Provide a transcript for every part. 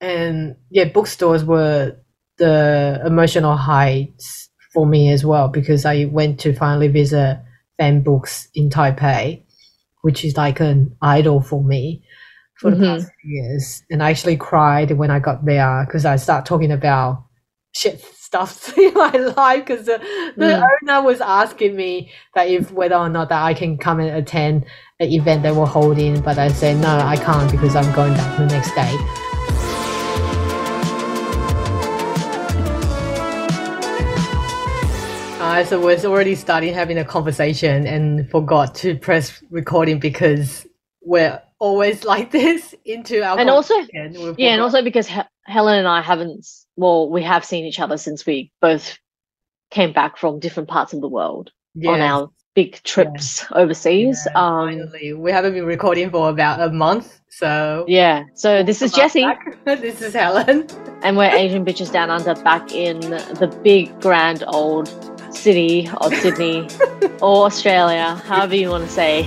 and yeah, bookstores were the emotional heights for me as well because I went to finally visit Fan Books in Taipei, which is like an idol for me for Mhm. the past years. And I actually cried when I got there because I start talking about shit stuff in my life because the, the Mm. owner was asking me that if whether or not that I can come and attend an event they were holding, but I said no, I can't because I'm going back the next day. Uh, so we're already starting having a conversation and forgot to press recording because we're always like this into our And also- Yeah, and also because He- Helen and I haven't, well, we have seen each other since we both came back from different parts of the world on our big trips overseas. Yeah, um, finally, we haven't been recording for about a month, so yeah. So this is Jessie, this is Helen. and we're Asian bitches down under, back in the big, grand old city or Sydney or Australia, however you want to say.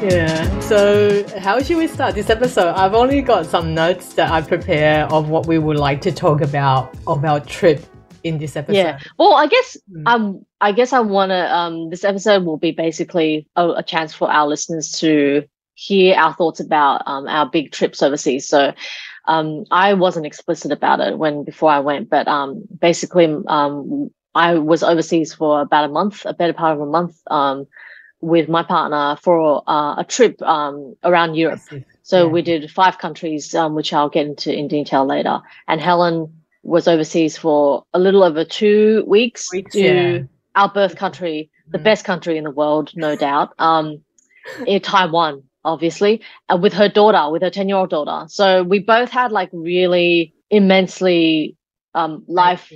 Yeah. So, how should we start this episode? I've only got some notes that I prepare of what we would like to talk about of our trip in this episode. Yeah. Well, I guess Mm. um, I guess I want to. Um, this episode will be basically a, a chance for our listeners to hear our thoughts about um, our big trips overseas. So, um, I wasn't explicit about it when before I went, but um, basically, um, I was overseas for about a month, a better part of a month, um, with my partner for uh, a trip um, around Europe. So Yeah. we did five countries, um, which I'll get into in detail later. And Helen was overseas for a little over two weeks, Weeks, to yeah. our birth country, the Mhm. best country in the world, no doubt. Um, in Taiwan, obviously, and with her daughter, with her ten-year-old daughter. So we both had like really immensely um, life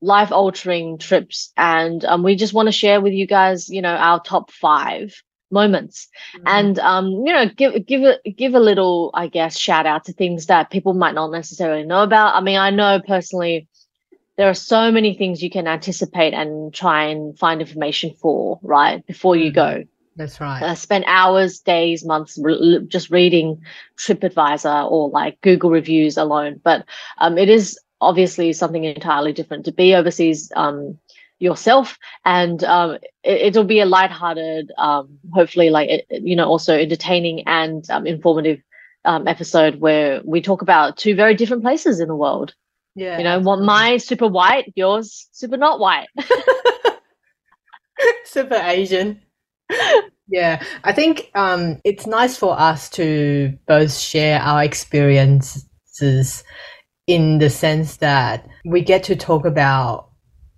life altering trips. And um, we just want to share with you guys you know our top five moments. Mhm. and um you know give give a give a little i guess shout out to things that people might not necessarily know about. I mean i know personally there are so many things you can anticipate and try and find information for right before you go. That's right. uh, spend hours days months re- just reading tripadvisor or like google reviews alone. But um, it is obviously something entirely different to be overseas um, yourself and um, it, it'll be a lighthearted um, hopefully like it- you know also entertaining and um, informative um, episode where we talk about two very different places in the world yeah. you know what my super white yours super not white super Asian. yeah, I think um, it's nice for us to both share our experiences in the sense that we get to talk about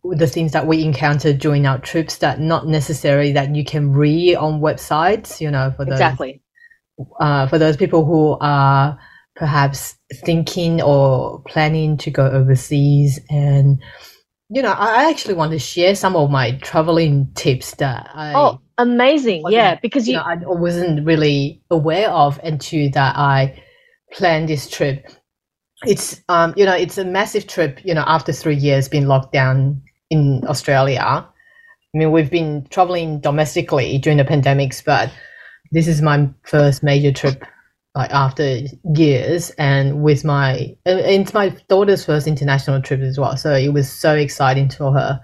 the things that we encounter during our trips that not necessarily that you can read on websites you know for those exactly. uh, for those people who are perhaps thinking or planning to go overseas. And you know i actually want to share some of my traveling tips that i oh amazing. yeah because you you know, I wasn't really aware of until that I planned this trip. It's um, you know, it's a massive trip, you know, after three years being locked down in Australia. I mean, we've been traveling domestically during the pandemics, but this is my first major trip like after years and with my and it's my daughter's first international trip as well. So it was so exciting for her.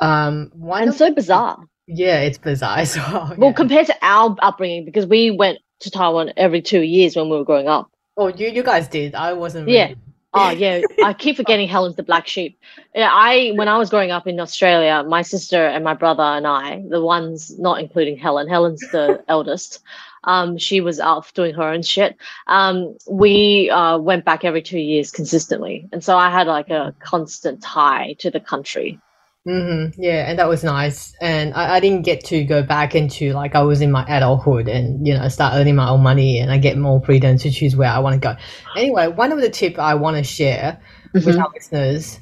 Um one and so bizarre yeah, it's bizarre as well. Well, yeah. compared to our upbringing, because we went to Taiwan every two years when we were growing up. Oh, you you guys did. I wasn't. Yeah. Oh yeah, I keep forgetting Helen's the black sheep. Yeah, I when I was growing up in Australia, my sister and my brother and I, the ones not including Helen, Helen's the eldest. Um, she was off doing her own shit. Um, we uh, went back every two years consistently, and so I had like a constant tie to the country. Hmm Yeah, and that was nice. And I, I didn't get to go back into like I was in my adulthood and you know start earning my own money and I get more freedom to choose where I want to go. Anyway, one of the tip I want to share with Mhm. our listeners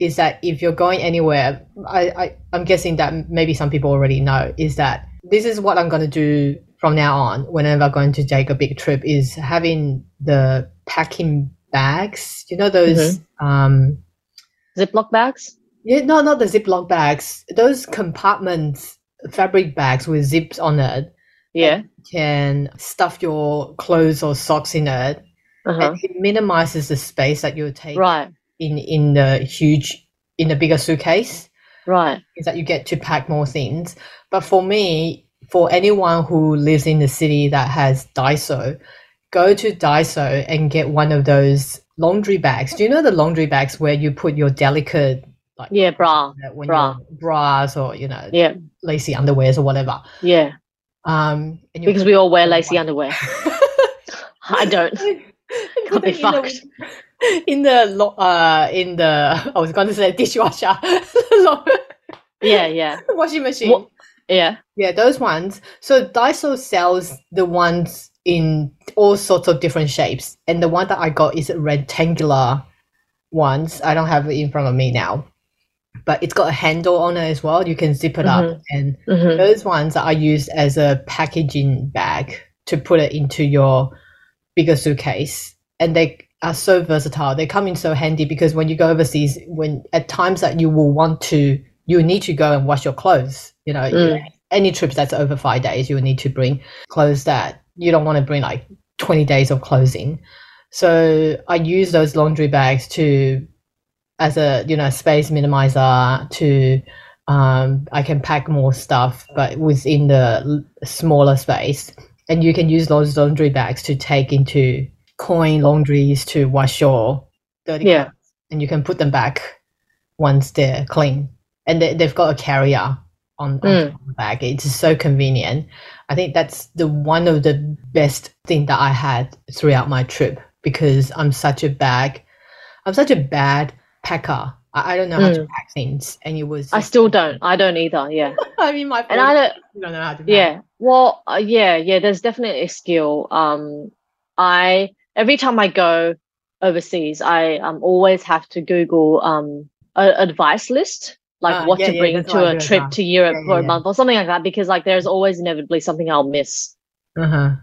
is that if you're going anywhere, I, I I'm guessing that maybe some people already know is that this is what I'm going to do from now on whenever I'm going to take a big trip is having the packing bags. You know those um Ziploc bags. Yeah, no, not the Ziploc bags. Those compartments, fabric bags with zips on it, Yeah. can stuff your clothes or socks in it. Uh-huh. and it minimizes the space that you take Right. in in the huge in the bigger suitcase. Right. Is that you get to pack more things. But for me, for anyone who lives in the city that has Daiso, go to Daiso and get one of those laundry bags. Do you know the laundry bags where you put your delicate like Yeah, bra. when bra. bras or you know Yeah. lacy underwears or whatever. Yeah. Um, and Because we all wear lacy on- underwear. I don't. Put be in the- fucked. In the lo- uh, in the I was going to say dishwasher, Yeah, yeah. washing machine. What- Yeah. Yeah, those ones. So Daiso sells the ones in all sorts of different shapes, and the one that I got is rectangular ones. I don't have it in front of me now, but it's got a handle on it as well. You can zip it up, and hmm those ones are used as a packaging bag to put it into your bigger suitcase, and they are so versatile. They come in so handy because when you go overseas, when at times that you will want to, you need to go and wash your clothes. You know, Mm. any trips that's over five days, you will need to bring clothes that you don't want to bring like twenty days of clothing. So I use those laundry bags to, as a you know space minimizer to um, I can pack more stuff, but within the smaller space. And you can use those laundry bags to take into coin laundries to wash your dirty Yeah. clothes, and you can put them back once they're clean. And they, they've got a carrier on, on Mm. top the bag. It's so convenient. I think that's the one of the best thing that I had throughout my trip because I'm such a bag, I'm such a bad packer. I, I don't know how to Mm. pack things, and it was. I still don't. I don't either. Yeah. I mean, my And I don't. Don't know how to. pack. Yeah. Well, uh, yeah, yeah. There's definitely a skill. Um, I every time I go overseas, I um always have to Google um a advice list, like Ah, what yeah, to bring that's to a trip well. to Europe Yeah, for yeah, a yeah. month or something like that, because like there's always inevitably something I'll miss. Uh-huh.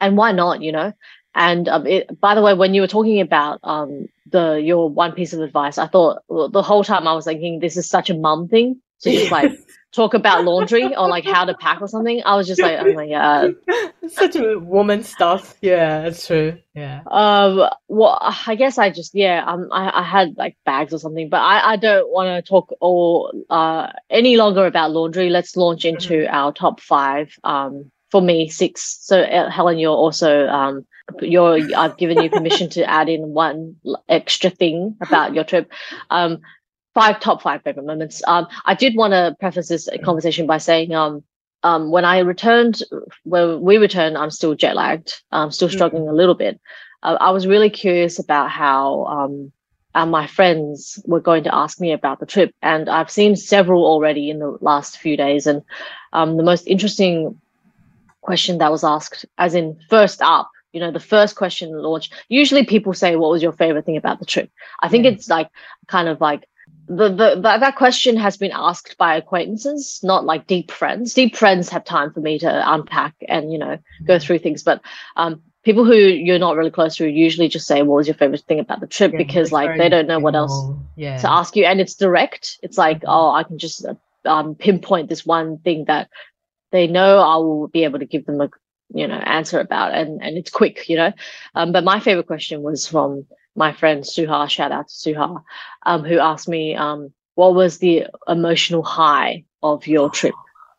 and why not you know and um, it, by the way when you were talking about um the your one piece of advice i thought well, the whole time i was thinking this is such a mum thing to just like talk about laundry or like how to pack or something i was just like oh my god Such a woman stuff. Yeah, that's true. Yeah. um well i guess i just yeah um i, I had like bags or something but i i don't want to talk all uh any longer about laundry let's launch into our top five um for me six so uh, helen you're also um you're i've given you permission to add in one extra thing about your trip um five top five favorite moments um i did want to preface this conversation by saying um um, when I returned, when we returned, I'm still jet lagged. I'm still Mm. struggling a little bit. Uh, I was really curious about how um, uh, my friends were going to ask me about the trip, and I've seen several already in the last few days. And um, the most interesting question that was asked, as in first up, you know, the first question launch Usually, people say, "What was your favorite thing about the trip?" I think Yeah. it's like kind of like the, the that, that question has been asked by acquaintances, not like deep friends. Deep friends have time for me to unpack and you know go through things, but um, people who you're not really close to usually just say, "What was your favorite thing about the trip?" Yeah, because like they don't know what else. Yeah. to ask you, and it's direct. It's like, Mhm. oh, I can just uh, um, pinpoint this one thing that they know I will be able to give them a you know answer about, and and it's quick, you know. Um, but my favorite question was from my friend Suha. Shout out to Suha, um, who asked me, um, what was the emotional high of your trip?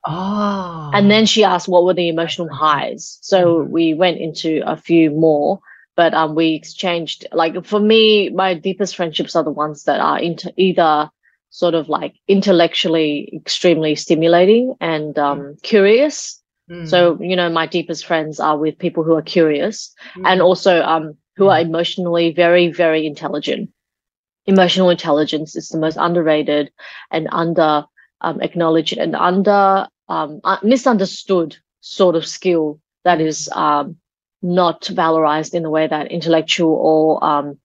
Oh. And then she asked, what were the emotional highs? So Mhm. we went into a few more, but um, we exchanged. Like for me, my deepest friendships are the ones that are into either sort of like intellectually extremely stimulating and um, curious. Mm. So you know, my deepest friends are with people who are curious and Mm. also um, who are emotionally very, very intelligent. Emotional intelligence is the most underrated and under um, acknowledged and under um, uh, misunderstood sort of skill that is um, not valorized in the way that intellectual or um,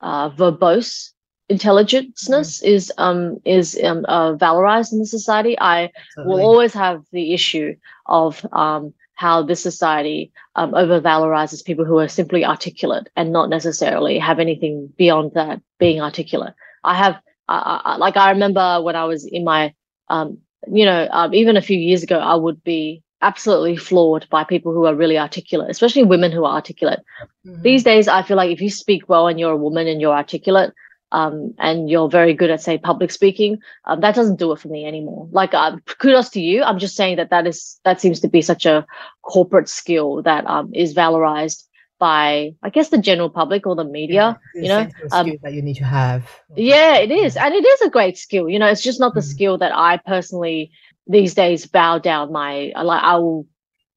uh, verbose intelligentness is um, is um, uh, valorized in the society. I will always have the issue of um, how this society um, over valorizes people who are simply articulate and not necessarily have anything beyond that being articulate. I have, I, I, like, I remember when I was in my, um, you know, um, even a few years ago, I would be absolutely floored by people who are really articulate, especially women who are articulate. Mm-hmm. These days, I feel like if you speak well and you're a woman and you're articulate, um, and you're very good at say public speaking, um, that doesn't do it for me anymore. Like uh, kudos to you. I'm just saying that that is that seems to be such a corporate skill that um, is valorized by I guess the general public or the media. Yeah, you know, um, that you need to have. Yeah, it is, and it is a great skill. You know, it's just not the mm-hmm. skill that I personally these days bow down my like I will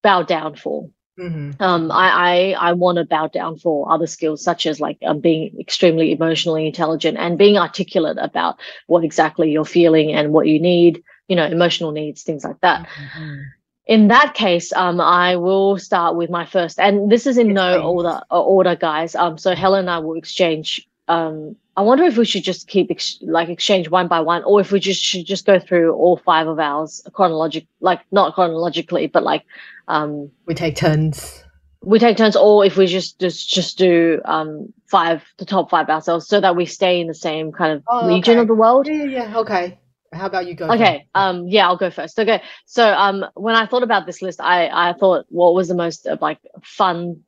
bow down for. Mm-hmm. Um, I I, I want to bow down for other skills such as like um, being extremely emotionally intelligent and being articulate about what exactly you're feeling and what you need. You know, emotional needs, things like that. Mm-hmm. In that case, um, I will start with my first, and this is in no order, order, guys. Um, so Helen and I will exchange um I wonder if we should just keep ex- like exchange one by one, or if we just should just go through all five of ours chronologic, like not chronologically, but like um, we take turns. We take turns, or if we just just just do um five, the top five ourselves, so that we stay in the same kind of oh, region okay. of the world. Yeah, yeah, okay. How about you go? Okay, first? um, yeah, I'll go first. Okay, so um, when I thought about this list, I I thought what was the most uh, like fun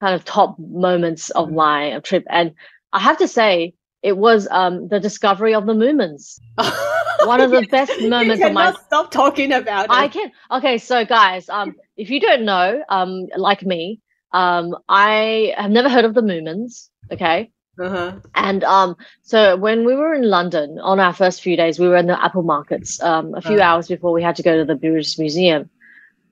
kind of top moments of mm-hmm. my trip, and I have to say, it was um, the discovery of the Moomins. One of the best moments of my. Stop talking about it. I can. Okay, so guys, um, if you don't know, um, like me, um, I have never heard of the Moomins. Okay. Uh-huh. And um, so when we were in London on our first few days, we were in the Apple markets um, a few uh-huh. hours before we had to go to the British Museum.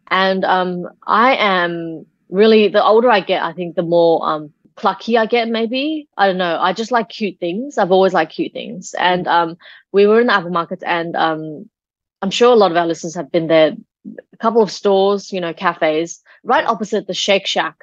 And um, I am really the older I get, I think the more um, plucky I get maybe. I don't know. I just like cute things. I've always liked cute things. And um we were in the Apple Market and um I'm sure a lot of our listeners have been there. A couple of stores, you know, cafes. Right opposite the Shake Shack,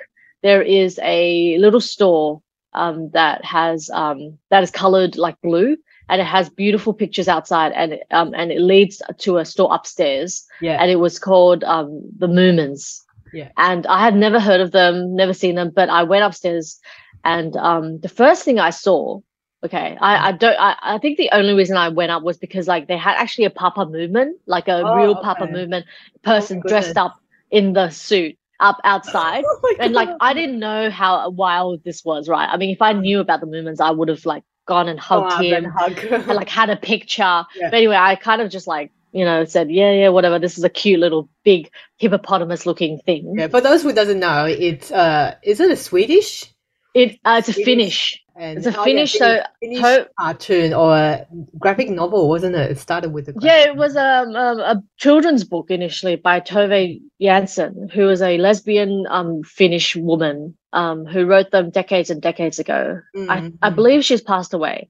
there is a little store um that has um that is colored like blue and it has beautiful pictures outside and um and it leads to a store upstairs. Yeah. And it was called um the Moomins yeah. And I had never heard of them, never seen them, but I went upstairs and um, the first thing I saw, okay, I, I don't, I, I think the only reason I went up was because like they had actually a Papa Moomin, like a oh, real okay. Papa Moomin person oh, dressed up in the suit up outside. Oh and like, I didn't know how wild this was, right? I mean, if I knew about the Moomins, I would have like gone and hugged oh, him hug. and like had a picture. Yeah. But anyway, I kind of just like you know, said, yeah, yeah, whatever. This is a cute little big hippopotamus looking thing. Yeah, for those who doesn't know, it's uh, is it a Swedish? It uh, it's a Finnish. And, it's a oh, Finnish, yeah, Finnish, so cartoon or a graphic novel, wasn't it? It started with a yeah, it was um, um, a children's book initially by Tove Jansson, who was a lesbian um, Finnish woman um, who wrote them decades and decades ago. Mm-hmm. I, I believe she's passed away.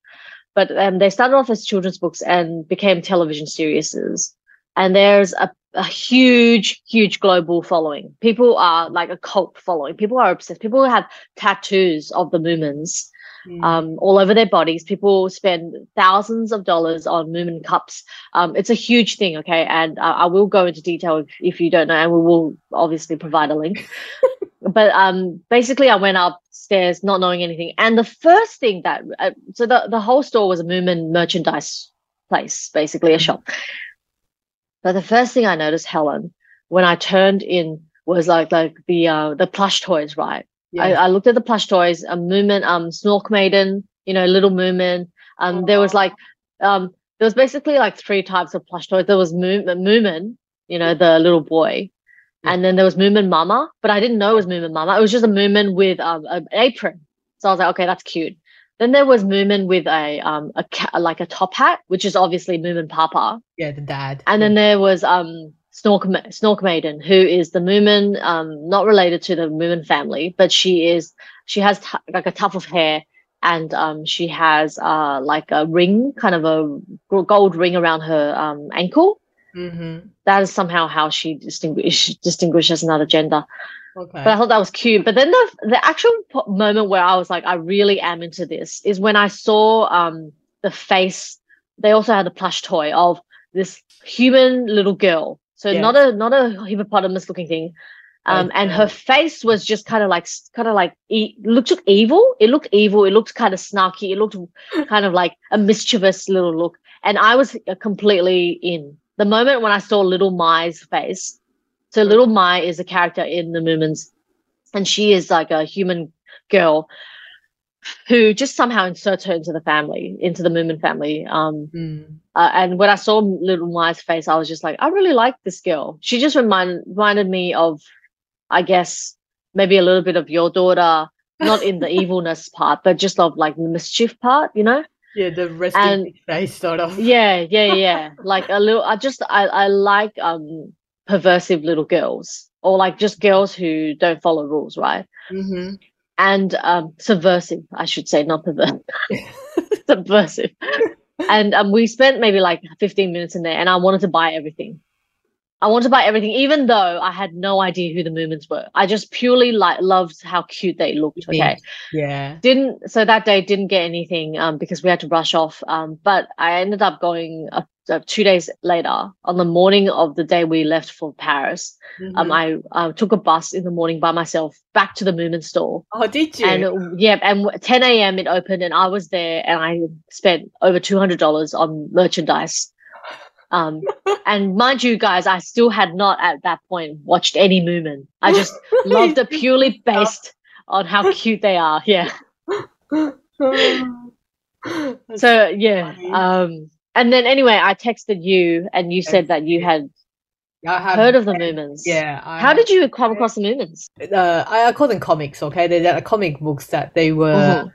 But um, they started off as children's books and became television series. And there's a, a huge, huge global following. People are like a cult following. People are obsessed. People have tattoos of the Moomins. Mm. Um, all over their bodies. People spend thousands of dollars on Moomin cups. Um, it's a huge thing, okay? And uh, I will go into detail if, if you don't know, and we will obviously provide a link. but um, basically, I went upstairs not knowing anything, and the first thing that uh, so the the whole store was a Moomin merchandise place, basically a mm-hmm. shop. But the first thing I noticed, Helen, when I turned in, was like like the uh, the plush toys, right? Yeah. I, I, looked at the plush toys, a Moomin, um, Snork Maiden, you know, Little Moomin. Um, oh. there was like um, there was basically like three types of plush toys. There was Moomin, you know, the little boy. And then there was Moomin Mama, but I didn't know it was Moomin Mama. It was just a Moomin with um, an apron. So I was like, okay, that's cute. Then there was Moomin with a um a ca- like a top hat, which is obviously Moomin Papa. Yeah, the dad. And then there was um Snork Snork Maiden, who is the Moomin, um, not related to the Moomin family, but she is she has t- like a tuft of hair and um she has uh like a ring, kind of a gold ring around her um ankle. Mm-hmm. That is somehow how she distinguish distinguishes another gender. Okay. But I thought that was cute. But then the the actual moment where I was like, I really am into this is when I saw um the face. They also had a plush toy of this human little girl. So not a not a hippopotamus looking thing. Um, okay. and her face was just kind of like kind of like e- looked evil. It looked evil. It looked kind of snarky. It looked kind of like a mischievous little look. And I was completely in the moment when I saw little My's face, So Little My is a character in the Moomins, and she is like a human girl who just somehow inserts her into the family, into the Moomin family. Um, Mm. uh, and when I saw Little My's face, I was just like, I really like this girl. She just remind, reminded me of, I guess, maybe a little bit of your daughter, not in the evilness part, but just of like the mischief part, you know? Yeah, the resting And- face sort of. Yeah, yeah, yeah. like a little. I just I I like um perversive little girls or like just girls who don't follow rules, right? hmm And um subversive, I should say, not perversive. subversive. And um, we spent maybe like 15 minutes in there, and I wanted to buy everything. I wanted to buy everything, even though I had no idea who the Moomins were. I just purely like loved how cute they looked. Okay, Yeah. didn't so that day didn't get anything um because we had to rush off um but i ended up going uh, uh, two days later on the morning of the day we left for paris um Mhm. i uh, took a bus in the morning by myself back to the moomin store oh, did you? and yeah and 10 a.m it opened and i was there and i spent over $200 on merchandise um and mind you guys i still had not at that point watched any moomin i just loved it purely based on how cute they are yeah so yeah funny. um and then anyway i texted you and you said that you had I heard of the moomins Yeah. I how did you come across the moomins uh, I I call them comics, okay? They're, they're comic books that they were Mhm.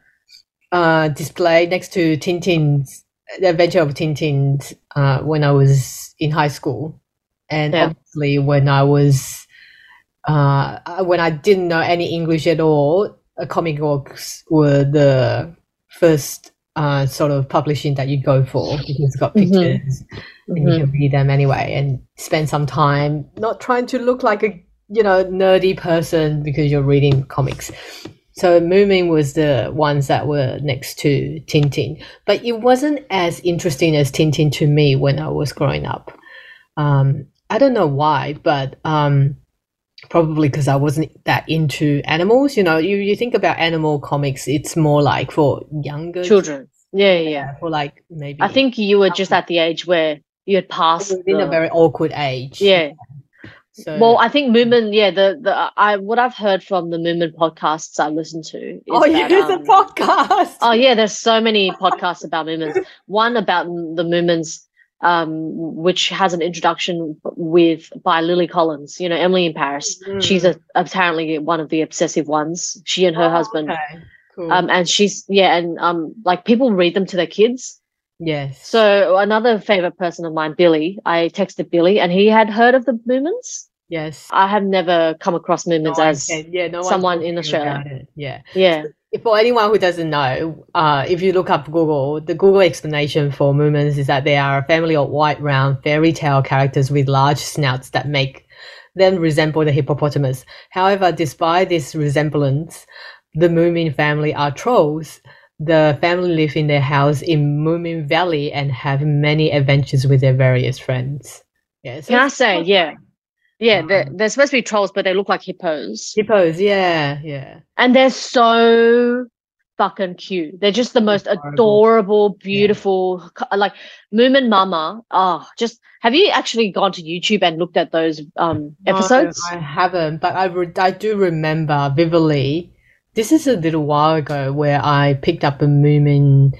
uh, displayed next to Tintin's The Adventure of Tintin uh, when I was in high school, and Yeah. obviously when I was uh, when I didn't know any English at all, uh, comic books were the first uh, sort of publishing that you go for because it's got Mhm. pictures and you Mhm. can read them anyway and spend some time not trying to look like a you know nerdy person because you're reading comics so moomin was the ones that were next to tintin. But it wasn't as interesting as tintin to me when i was growing up. Um, i don't know why but um, probably because i wasn't that into animals you know. You, you think about animal comics it's more like for younger children. Yeah yeah, yeah. For like maybe i think you were just at the age where you had passed in a very awkward age. Yeah so well i think moomin yeah the the i what i've heard from the moomin podcasts i listen to is oh you use a um, podcast Oh yeah, there's so many podcasts about Moomins. One about the Moomins, um, which has an introduction with by Lily Collins. You know, Emily in Paris. She's a, apparently one of the obsessive ones. She and her Oh, husband. okay. cool. Um, and she's yeah, and um, like people read them to their kids. Yes So another favorite person of mine, Billy. I texted Billy, and he had heard of the Moomins. yes I have never come across No Moomins one as yeah no one someone in Australia. yeah yeah. for anyone who doesn't know, uh, if you look up Google, the Google explanation for Moomins is that they are a family of white, round fairy tale characters with large snouts that make them resemble the hippopotamus. However, despite this resemblance, the Moomin family are trolls. The family live in their house in Moomin Valley and have many adventures with their various friends. Yeah, so Can I say yeah, yeah? They're, Um, they're supposed to be trolls, but they look like hippos. Hippos, yeah, yeah. and they're so fucking cute. They're just the most Adorable. adorable, beautiful, co- like Moomin Mama. Oh, just have you actually gone to YouTube and looked at those um No, episodes? I haven't, but I, re- I do remember vividly. This is a little while ago where I picked up a Moomin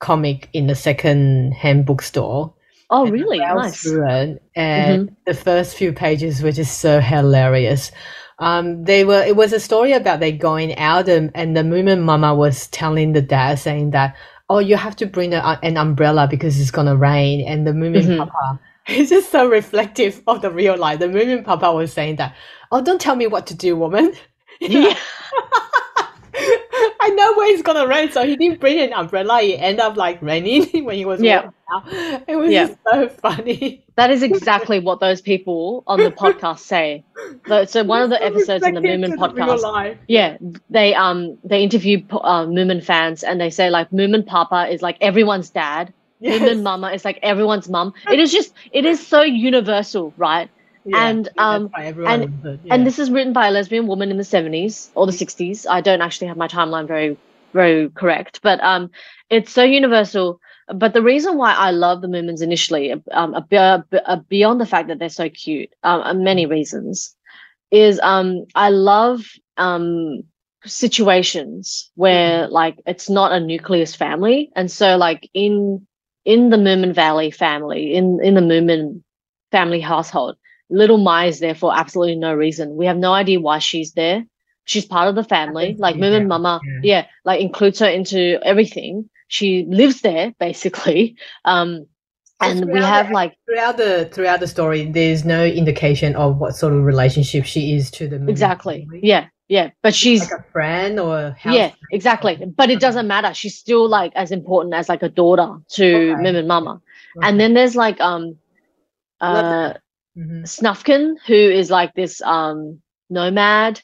comic in the second hand bookstore. oh, really? Nice. through it, and the first few pages were just so hilarious. Um, they were. It was a story about they going out, and, and the Moomin mama was telling the dad, saying that, "Oh, you have to bring a, an umbrella because it's gonna rain." And the Moomin Mhm. papa, it's just so reflective of the real life. The Moomin papa was saying that, "Oh, don't tell me what to do, woman." Yeah. I know where it's gonna rain, so he didn't bring an umbrella. It ended up like raining when he was Yeah. out. It was Yeah. so funny. That is exactly what those people on the podcast say. So one of the episodes in the Moomin to the real podcast, yeah, they um they interview uh, Moomin fans and they say like Moomin Papa is like everyone's dad, Yes. Moomin Mama is like everyone's mum. It is just it is so universal, right? Yeah, and, um, everyone and- loves it, And this is written by a lesbian woman in the 70s or the 60s. I don't actually have my timeline very, very correct, but um, it's so universal. but the reason why I love the Moomins initially, um, beyond the fact that they're so cute, um, many reasons, is um, I love um, situations where mm-hmm. like it's not a nucleus family, and so like in in the Moomin Valley family, in in the Moomin family household, little My is there for absolutely no reason. We have no idea why she's there. She's part of the family. Like Moomin and Mama, yeah. yeah, like includes her into everything. She lives there basically. Um, and we have the, like throughout the throughout the story, there's no indication of what sort of relationship she is to the exactly. Family. Yeah, yeah, but she's like a friend or yeah, exactly. But it doesn't matter. She's still like as important as like a daughter to okay. Mim and Mama. Okay. And then there's like um uh mm-hmm. Snufkin, who is like this um nomad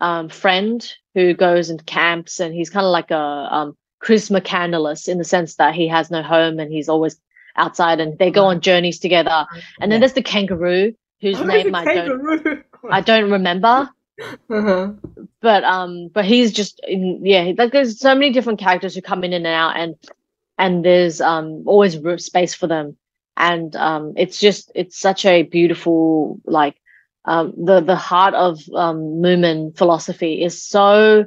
um friend who goes and camps and he's kind of like a um Chris McCandless in the sense that he has no home and he's always outside and they go on journeys together. And then there's the kangaroo whose oh, name I don't I don't remember. Uh-huh. But um, but he's just in, yeah. Like there's so many different characters who come in and out, and and there's um always space for them, and um, it's just it's such a beautiful like um the the heart of um Moomin philosophy is so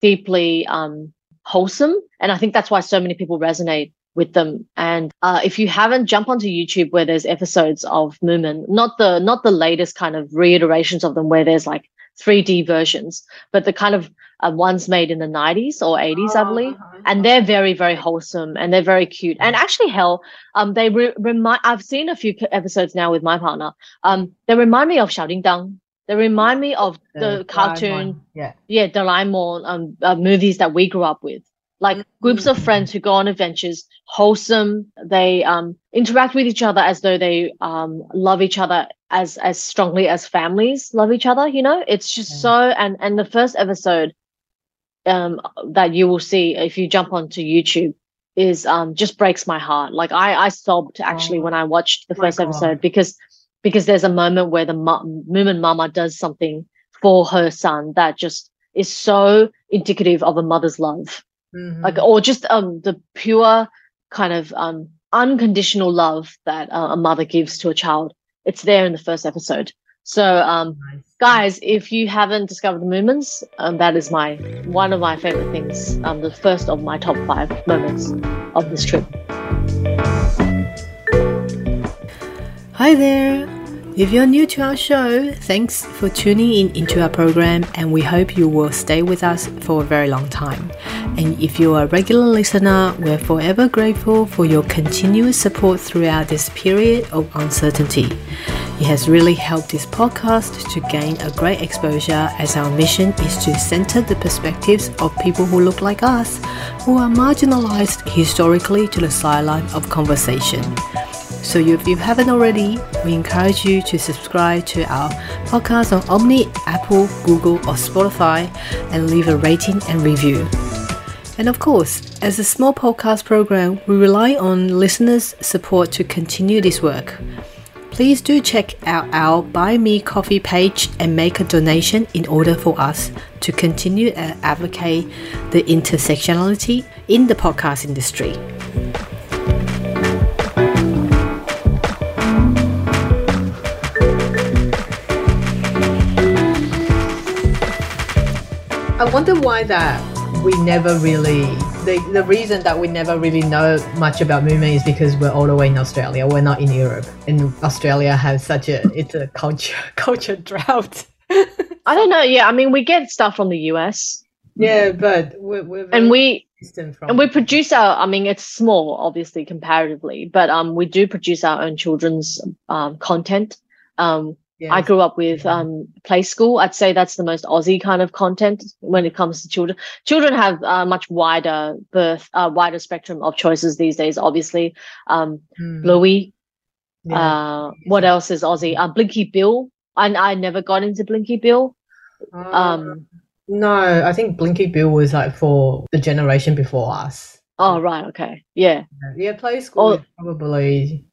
deeply um wholesome, and I think that's why so many people resonate with them. And uh, if you haven't, jump onto YouTube where there's episodes of Moomin, not the not the latest kind of reiterations of them where there's like 3D versions, but the kind of uh, ones made in the 90s or 80s, oh, I believe. Uh-huh. And they're very, very wholesome and they're very cute. And actually, hell, um, they re- remind. I've seen a few episodes now with my partner. Um, they remind me of Xiaoding Dang. They remind me of the, the cartoon, yeah, yeah, Doraemon um, uh, movies that we grew up with like mm-hmm. groups of friends who go on adventures, wholesome. They um, interact with each other as though they um, love each other as as strongly as families love each other. You know, it's just yeah. so. And and the first episode um, that you will see if you jump onto YouTube is um, just breaks my heart. Like I I sobbed actually oh. when I watched the first episode because because there's a moment where the Moomin Mama does something for her son that just is so indicative of a mother's love mm-hmm. like or just um the pure kind of um unconditional love that uh, a mother gives to a child. It's there in the first episode. So, um, nice. guys, if you haven't discovered the Moomins, um, that is my one of my favorite things. Um, the first of my top five moments of this trip. Hi there. If you're new to our show, thanks for tuning in into our program, and we hope you will stay with us for a very long time. And if you're a regular listener, we're forever grateful for your continuous support throughout this period of uncertainty. It has really helped this podcast to gain a great exposure as our mission is to center the perspectives of people who look like us, who are marginalized historically to the sideline of conversation. So if you haven't already, we encourage you to subscribe to our podcast on Omni, Apple, Google, or Spotify and leave a rating and review. And of course, as a small podcast program, we rely on listeners' support to continue this work. Please do check out our Buy Me Coffee page and make a donation in order for us to continue to advocate the intersectionality in the podcast industry. Wonder why that we never really the, the reason that we never really know much about Moomin is because we're all the way in Australia. We're not in Europe, and Australia has such a it's a culture culture drought. I don't know. Yeah, I mean, we get stuff from the US. Yeah, but we're, we're and we and we produce our. I mean, it's small, obviously, comparatively, but um, we do produce our own children's um content. Um, Yes. I grew up with um, play school. I'd say that's the most Aussie kind of content when it comes to children. Children have a much wider birth, uh, wider spectrum of choices these days. Obviously, um, mm. Bluey. Yeah. Uh, what else is Aussie? Uh, Blinky Bill. I I never got into Blinky Bill. Uh, um, no, I think Blinky Bill was like for the generation before us. Oh right, okay, yeah. Yeah, play school or, probably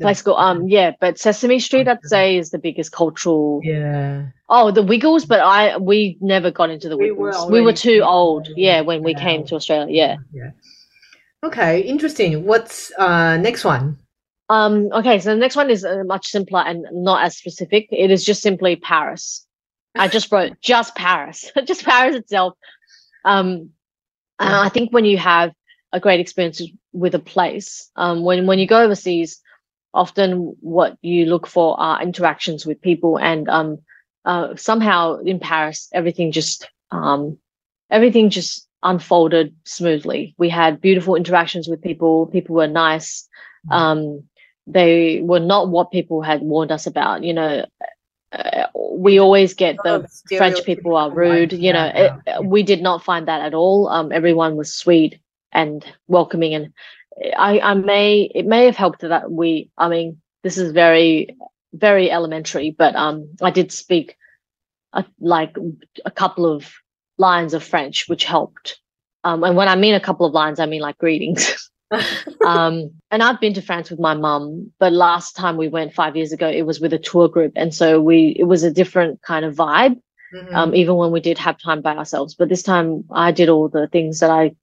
Play school. Um, yeah, but Sesame Street, I'd say, is the biggest cultural. Yeah. Oh, the Wiggles, but I we never got into the Wiggles. We were, we were too old. Yeah, when we came to Australia. Yeah. Yeah. Okay, interesting. What's uh next one? Um, okay, so the next one is uh, much simpler and not as specific. It is just simply Paris. I just wrote just Paris, just Paris itself. Um, and I think when you have a great experience with a place, um, when when you go overseas, often what you look for are interactions with people, and um, uh, somehow in Paris, everything just um, everything just unfolded smoothly. We had beautiful interactions with people. People were nice. Mm. Um, they were not what people had warned us about. You know, uh, we always get the French people are rude. You know, it, we did not find that at all. Um, everyone was sweet and welcoming, and I, I may it may have helped that we. I mean, this is very very elementary, but um, I did speak a, like a couple of lines of French, which helped. Um, and when I mean a couple of lines, I mean like greetings. um, and I've been to France with my mum, but last time we went five years ago, it was with a tour group, and so we it was a different kind of vibe. Mm-hmm. Um, even when we did have time by ourselves, but this time I did all the things that I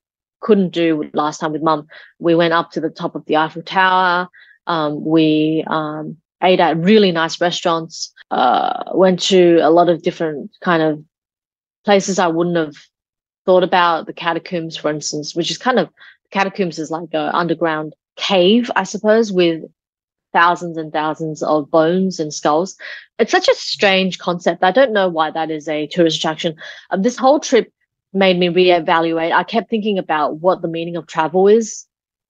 couldn't do last time with mum. We went up to the top of the Eiffel Tower. Um, we um, ate at really nice restaurants. Uh, went to a lot of different kind of places I wouldn't have thought about. The catacombs, for instance, which is kind of catacombs is like an underground cave, I suppose, with thousands and thousands of bones and skulls. It's such a strange concept. I don't know why that is a tourist attraction. Um, this whole trip made me reevaluate. I kept thinking about what the meaning of travel is,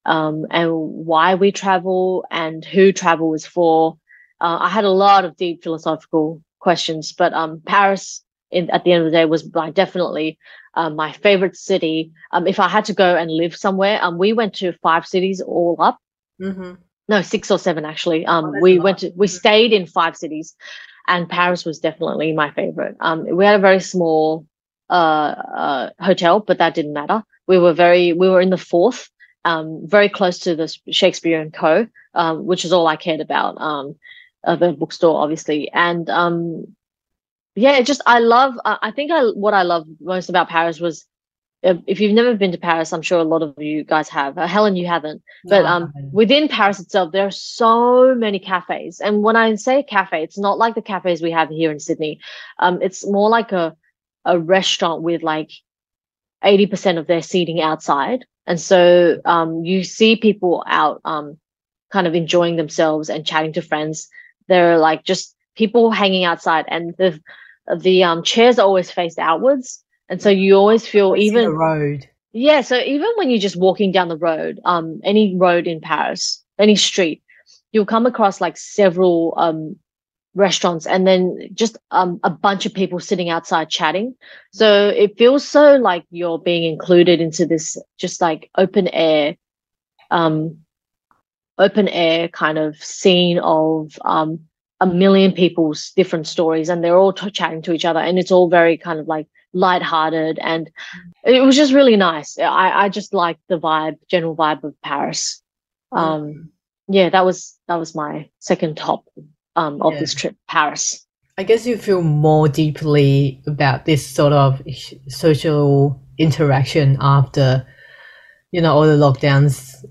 um, and why we travel, and who travel is for. Uh, I had a lot of deep philosophical questions, but um, Paris in, at the end of the day was like definitely um, my favorite city. Um, if I had to go and live somewhere, um, we went to five cities all up. Mm-hmm. No, six or seven actually. Um, oh, we went to we mm-hmm. stayed in five cities, and Paris was definitely my favorite. Um, we had a very small uh, uh hotel, but that didn't matter. We were very we were in the fourth, um, very close to the Shakespeare and Co, um, which is all I cared about. Um, uh, the bookstore, obviously, and um, yeah, just I love. I think I what I love most about Paris was if you've never been to Paris, I'm sure a lot of you guys have. Uh, Helen, you haven't, but no, um, haven't. within Paris itself, there are so many cafes. And when I say cafe, it's not like the cafes we have here in Sydney. Um, it's more like a a restaurant with like eighty percent of their seating outside, and so um, you see people out, um, kind of enjoying themselves and chatting to friends. They're like just people hanging outside, and the the um, chairs are always faced outwards, and so you always feel even the road. Yeah, so even when you're just walking down the road, um, any road in Paris, any street, you'll come across like several um restaurants and then just um, a bunch of people sitting outside chatting. So it feels so like you're being included into this just like open air, um, open air kind of scene of um, a million people's different stories and they're all t- chatting to each other and it's all very kind of like light-hearted and it was just really nice. I i just liked the vibe general vibe of paris. Um yeah that was that was my second top um of yeah. this trip to paris i guess you feel more deeply about this sort of social interaction after you know all the lockdowns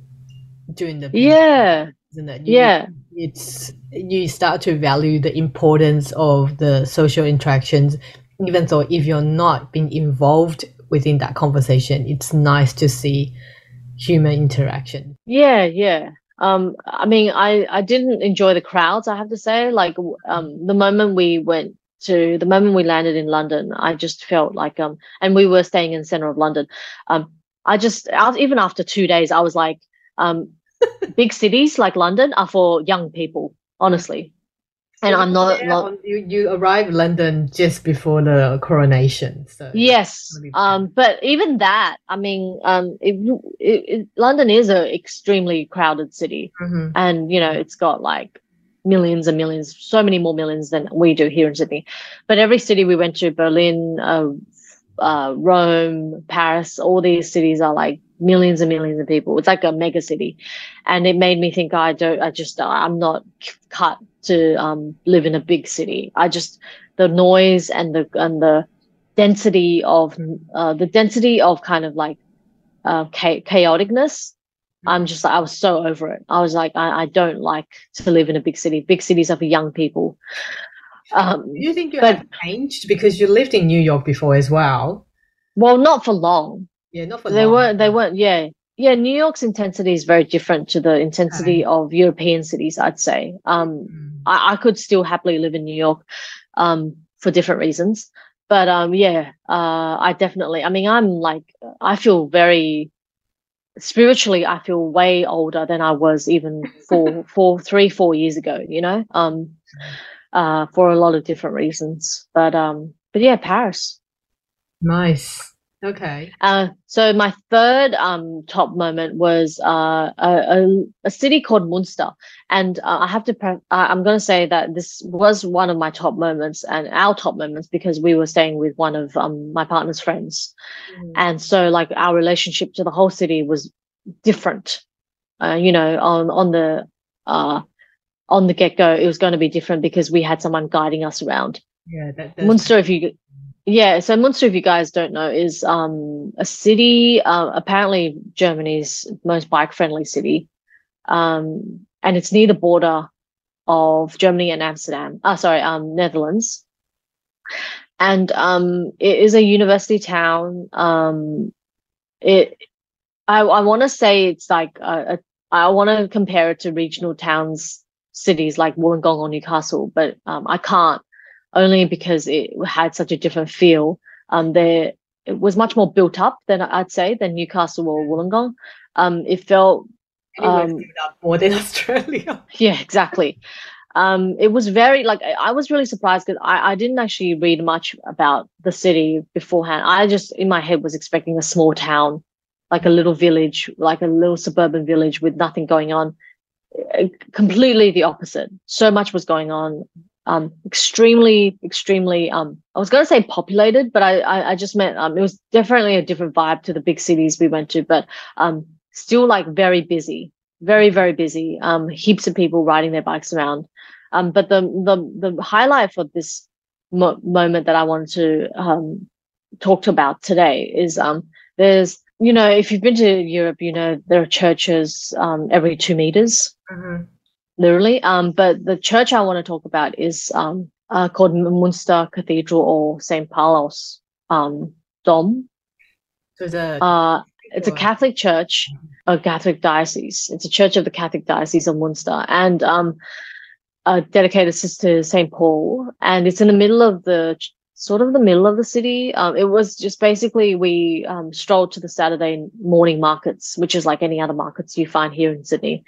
during the yeah isn't it? You, yeah. It's you start to value the importance of the social interactions, even though if you're not being involved within that conversation, it's nice to see human interaction. Yeah, yeah. Um, I mean, I I didn't enjoy the crowds. I have to say, like, um, the moment we went to the moment we landed in London, I just felt like um, and we were staying in the center of London. Um, I just even after two days, I was like, um, big cities like London are for young people, honestly. And I'm not, not you, you arrived London just before the coronation. So yes. Um, but even that, I mean, um, it, it, it, London is an extremely crowded city, mm-hmm. and you know, it's got like millions and millions, so many more millions than we do here in Sydney. But every city we went to, Berlin, uh, uh, Rome, Paris, all these cities are like millions and millions of people. It's like a mega city, and it made me think I don't. I just I'm not cut to um, live in a big city. I just the noise and the and the density of uh, the density of kind of like uh, cha- chaoticness I'm just like, I was so over it. I was like, I, I don't like to live in a big city. Big cities are for young people. Um, Do you think you but, have changed because you lived in New York before as well? Well, not for long. Yeah, not for they long. weren't. They weren't. Yeah, yeah. New York's intensity is very different to the intensity okay. of European cities. I'd say. Um, mm. I, I, could still happily live in New York, um, for different reasons. But um, yeah, uh, I definitely. I mean, I'm like, I feel very spiritually. I feel way older than I was even four, four, three, four years ago. You know, um, uh, for a lot of different reasons. But um, but yeah, Paris. Nice. Okay. Uh, so my third um, top moment was uh, a, a, city called Munster, and uh, I have to. Pre- I'm going to say that this was one of my top moments and our top moments because we were staying with one of um, my partner's friends, mm. and so like our relationship to the whole city was different. Uh, you know, on on the uh, on the get go, it was going to be different because we had someone guiding us around. Yeah, that, Munster. If you yeah, so Munster, if you guys don't know, is um, a city, uh, apparently Germany's most bike friendly city. Um, and it's near the border of Germany and Amsterdam. Ah, sorry, um, Netherlands. And um, it is a university town. Um, it, I, I want to say it's like a, a I want to compare it to regional towns, cities like Wollongong or Newcastle, but um, I can't only because it had such a different feel. Um, there it was much more built up than I'd say than Newcastle or Wollongong. Um, it felt um, more than Australia. yeah, exactly. Um, it was very like I was really surprised because I, I didn't actually read much about the city beforehand. I just in my head was expecting a small town, like a little village, like a little suburban village with nothing going on. Uh, completely the opposite. So much was going on um, extremely, extremely, um, I was going to say populated, but I, I, I just meant, um, it was definitely a different vibe to the big cities we went to, but, um, still like very busy, very, very busy, um, heaps of people riding their bikes around. Um, but the, the, the highlight for this mo- moment that I wanted to, um, talk about today is, um, there's, you know, if you've been to Europe, you know, there are churches, um, every two meters. Mm-hmm literally. Um, but the church I want to talk about is um, uh, called Munster Cathedral or St. Paul's um, Dom. So the uh, it's a Catholic church, a Catholic diocese. It's a church of the Catholic Diocese of Munster, and um, uh, dedicated to St. Paul. And it's in the middle of the sort of the middle of the city. Um, it was just basically we um, strolled to the Saturday morning markets, which is like any other markets you find here in Sydney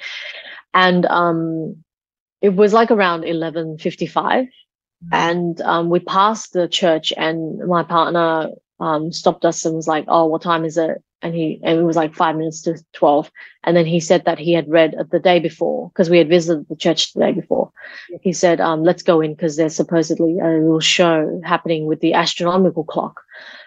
and um, it was like around 11.55 mm-hmm. and um, we passed the church and my partner um, stopped us and was like oh what time is it? And he and it was like five minutes to 12 and then he said that he had read the day before because we had visited the church the day before. He said um, let's go in because there's supposedly a little show happening with the astronomical clock.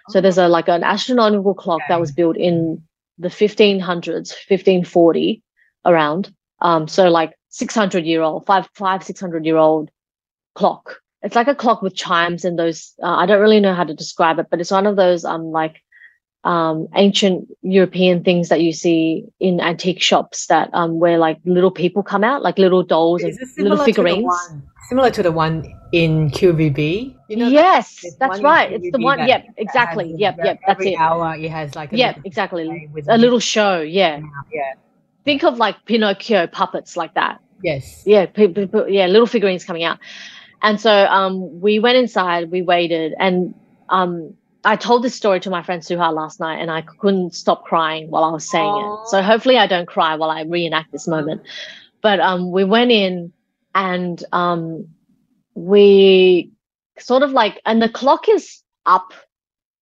So there's a like an astronomical clock that was built in the 1500s 1540 around um, so like 600 year old, five, five, 600 year old clock. It's like a clock with chimes and those, uh, I don't really know how to describe it, but it's one of those, um, like, um, ancient European things that you see in antique shops that, um, where like little people come out, like little dolls and little figurines. To similar to the one in QVB, you know? Yes, that's right. It's the one. That, yep, exactly. Yep, yep. That's it. Hour it has like. yep, exactly. A little show. Yeah. Yeah think of like Pinocchio puppets like that. Yes. Yeah, yeah, little figurines coming out. And so um, we went inside, we waited, and um, I told this story to my friend Suha last night, and I couldn't stop crying while I was saying Aww. it. So hopefully, I don't cry while I reenact this moment. But um, we went in, and um, we sort of like, and the clock is up,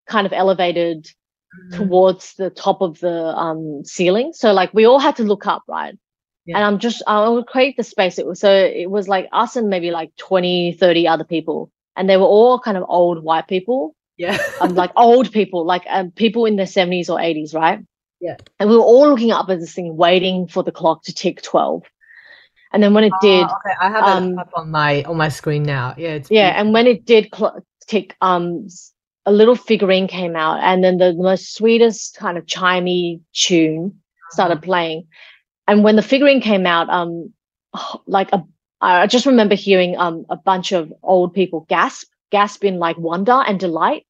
kind of elevated Mm-hmm. towards the top of the um, ceiling. So like we all had to look up, right? Yeah. And I'm just I would create the space. It was so it was like us and maybe like 20, 30 other people. And they were all kind of old white people. Yeah. um, like old people, like um, people in their 70s or 80s, right? Yeah. And we were all looking up at this thing, waiting for the clock to tick 12. And then when it did, okay, I have um, it up on my on my screen now. Yeah, yeah. And when it did cl- tick um a little figurine came out and then the, most sweetest kind of chimey tune started playing and when the figurine came out, um, like a, I just remember hearing um a bunch of old people gasp, gasp in like wonder and delight.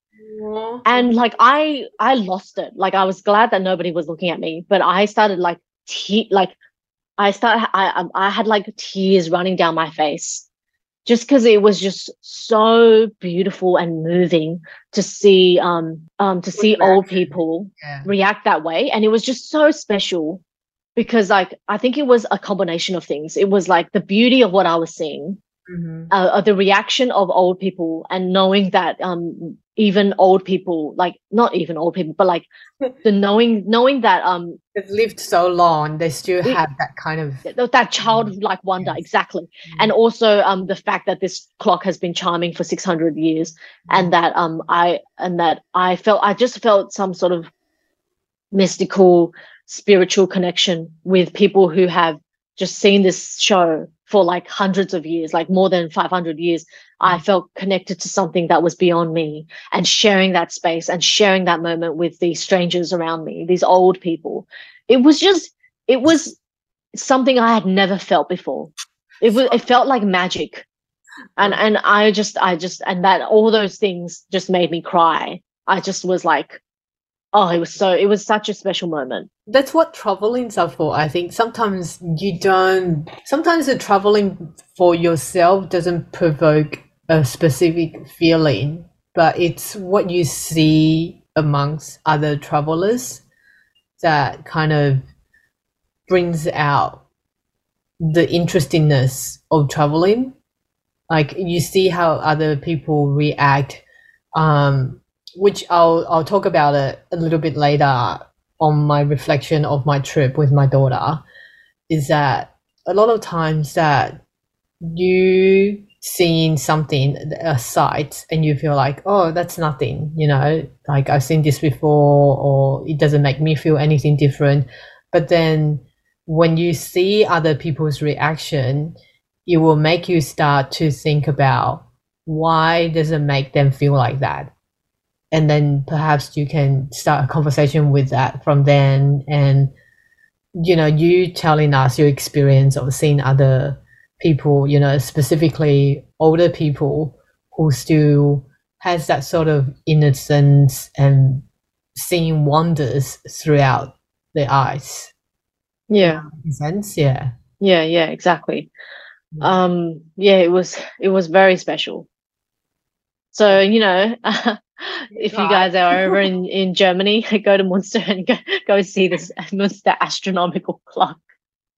And like I, I lost it. Like I was glad that nobody was looking at me, but I started like te- like I started. I I had like tears running down my face just because it was just so beautiful and moving to see um um to see old people yeah. react that way and it was just so special because like i think it was a combination of things it was like the beauty of what i was seeing mm-hmm. uh, the reaction of old people and knowing that um even old people like not even old people but like the knowing knowing that um they've lived so long they still have that kind of that childlike wonder yes. exactly mm-hmm. and also um the fact that this clock has been charming for 600 years mm-hmm. and that um i and that i felt i just felt some sort of mystical spiritual connection with people who have just seen this show for like hundreds of years, like more than 500 years, I mm. felt connected to something that was beyond me and sharing that space and sharing that moment with these strangers around me, these old people. It was just, it was something I had never felt before. It was, it felt like magic. And, and I just, I just, and that all those things just made me cry. I just was like, oh, it was so, it was such a special moment that's what travelings are for. I think sometimes you don't. Sometimes the traveling for yourself doesn't provoke a specific feeling, but it's what you see amongst other travelers that kind of brings out the interestingness of traveling. Like you see how other people react, um, which I'll I'll talk about it a little bit later on my reflection of my trip with my daughter is that a lot of times that you seeing something a sight and you feel like oh that's nothing you know? Like i've seen this before or it doesn't make me feel anything different. But then when you see other people's reaction it will make you start to think about why does it make them feel like that and then perhaps you can start a conversation with that from then. And you know you telling us your experience of seeing other people you know specifically older people who still has that sort of innocence and seeing wonders throughout their eyes. Yeah. Sense? Yeah. Yeah yeah exactly. Um yeah it was it was very special. So you know if you guys are over in, in Germany, go to Munster and go, go see this Munster astronomical clock.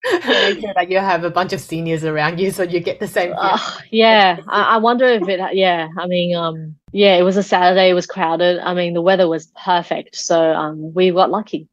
Make sure that you have a bunch of seniors around you so you get the same. Uh, yeah, I, I, wonder if it. Yeah, I mean, um, yeah, it was a Saturday. It was crowded. I mean, the weather was perfect, so um, we got lucky.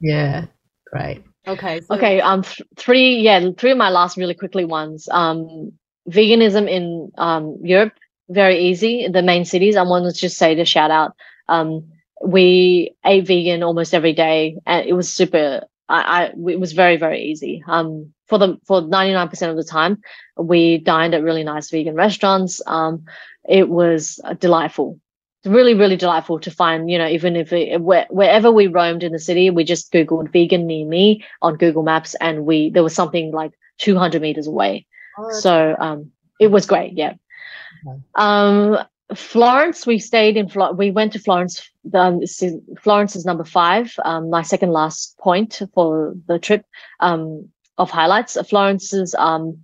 Yeah, great. Okay. So- okay. Um, th- three. Yeah, three of my last really quickly ones. Um, veganism in um Europe very easy. The main cities. I want to just say to shout out. Um, we ate vegan almost every day, and it was super. I, I it was very very easy. Um, for the for ninety nine percent of the time, we dined at really nice vegan restaurants. Um, it was delightful really really delightful to find you know even if it, where, wherever we roamed in the city we just googled vegan near me on google maps and we there was something like 200 meters away oh, so um it was great yeah um, Florence, we stayed in. Flo- we went to Florence. Um, Florence is number five. Um, my second last point for the trip um, of highlights. Florence's um,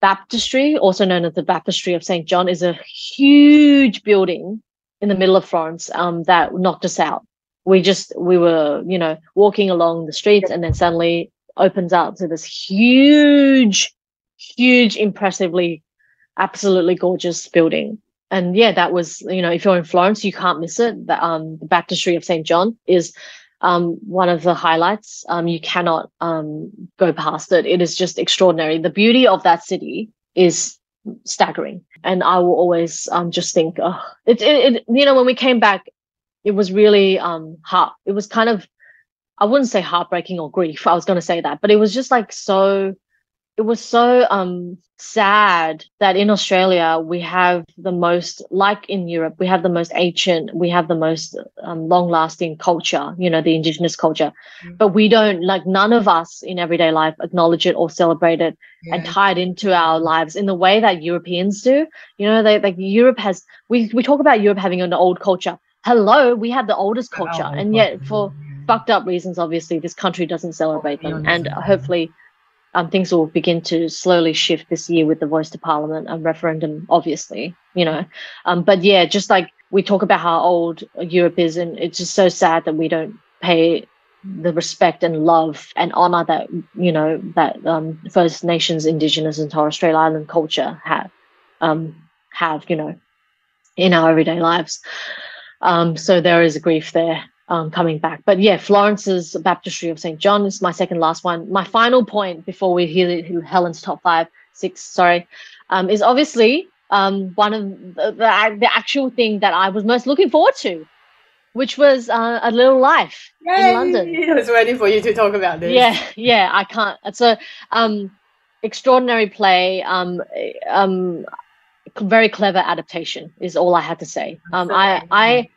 baptistry, also known as the Baptistry of Saint John, is a huge building in the middle of Florence that knocked us out. We just we were you know walking along the streets, and then suddenly opens out to this huge, huge, impressively absolutely gorgeous building. And yeah, that was, you know, if you're in Florence, you can't miss it. The, um, the Baptistry of St. John is um, one of the highlights. Um, you cannot um, go past it. It is just extraordinary. The beauty of that city is staggering. And I will always um, just think, oh, it, it, it, you know, when we came back, it was really um, heart, it was kind of, I wouldn't say heartbreaking or grief. I was going to say that, but it was just like so it was so um sad that in Australia we have the most, like in Europe, we have the most ancient, we have the most um, long-lasting culture. You know, the indigenous culture, mm-hmm. but we don't like none of us in everyday life acknowledge it or celebrate it yeah. and tie it into our lives in the way that Europeans do. You know, they like Europe has. We we talk about Europe having an old culture. Hello, we have the oldest culture, and yet for fucked up reasons, obviously, this country doesn't celebrate them, and hopefully um, things will begin to slowly shift this year with the voice to parliament and referendum, obviously, you know. Um, but yeah, just like we talk about how old Europe is, and it's just so sad that we don't pay the respect and love and honor that you know that um, First Nations, Indigenous, and Torres Strait Island culture have um, have you know in our everyday lives. Um, so there is a grief there um, coming back. But yeah, Florence's Baptistry of St. John is my second last one. My final point before we hear Helen's top five, six, sorry, um, is obviously um, one of the, the, the, actual thing that I was most looking forward to, which was uh, A Little Life Yay! in London. I was waiting for you to talk about this. Yeah, yeah, I can't. It's a um, extraordinary play. Um, um, very clever adaptation is all I had to say. Um, I, I,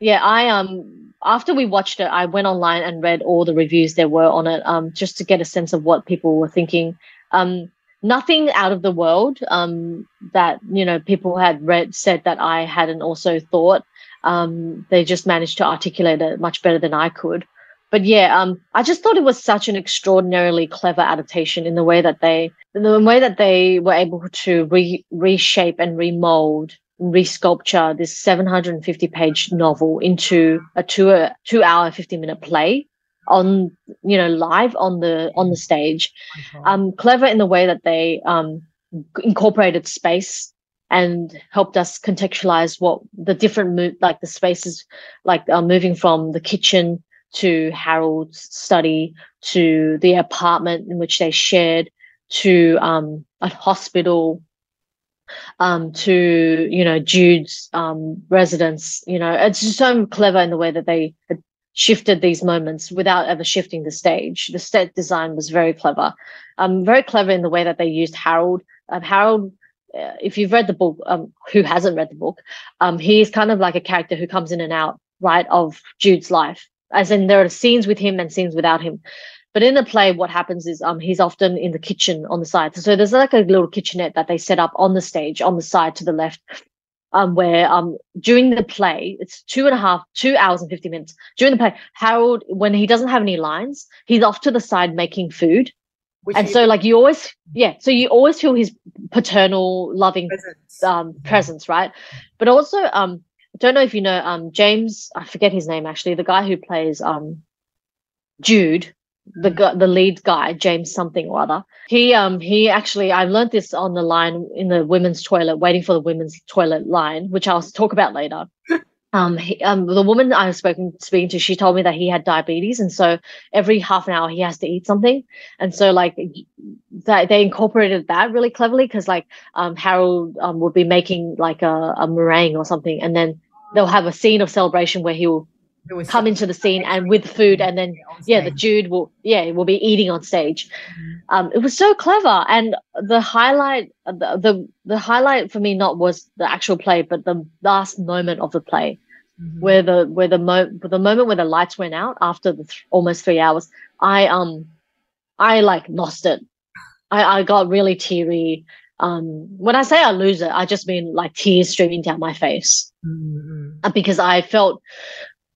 yeah, I um after we watched it, I went online and read all the reviews there were on it, um, just to get a sense of what people were thinking. Um, nothing out of the world um, that you know people had read said that I hadn't also thought. Um, they just managed to articulate it much better than I could. But yeah, um, I just thought it was such an extraordinarily clever adaptation in the way that they, in the way that they were able to re- reshape and remold resculpture this 750 page novel into a two a two hour 50 minute play on you know live on the on the stage. Um clever in the way that they um incorporated space and helped us contextualize what the different mo- like the spaces like uh, moving from the kitchen to harold's study to the apartment in which they shared to um a hospital um, to you know Jude's um, residence. You know, it's just so clever in the way that they shifted these moments without ever shifting the stage. The set design was very clever, um, very clever in the way that they used Harold. Um, Harold, uh, if you've read the book, um, who hasn't read the book, um, he's kind of like a character who comes in and out, right, of Jude's life. As in, there are scenes with him and scenes without him. But in the play, what happens is um, he's often in the kitchen on the side. So there's like a little kitchenette that they set up on the stage on the side to the left, um, where um, during the play, it's two and a half, two hours and 50 minutes. During the play, Harold, when he doesn't have any lines, he's off to the side making food. Which and so like you always yeah so you always feel his paternal loving presence, um, presence right but also um I don't know if you know um James I forget his name actually the guy who plays um Jude the the lead guy James something or other. He um he actually I learned this on the line in the women's toilet, waiting for the women's toilet line, which I'll talk about later. um, he, um the woman I was spoken speaking to, she told me that he had diabetes, and so every half an hour he has to eat something, and so like that they incorporated that really cleverly because like um Harold um would be making like a, a meringue or something, and then they'll have a scene of celebration where he'll come into the scene and with food and then yeah the jude will yeah will be eating on stage mm-hmm. um it was so clever and the highlight the, the the highlight for me not was the actual play but the last moment of the play mm-hmm. where the where the mo the moment where the lights went out after the th- almost three hours i um i like lost it i i got really teary um when i say i lose it i just mean like tears streaming down my face mm-hmm. because i felt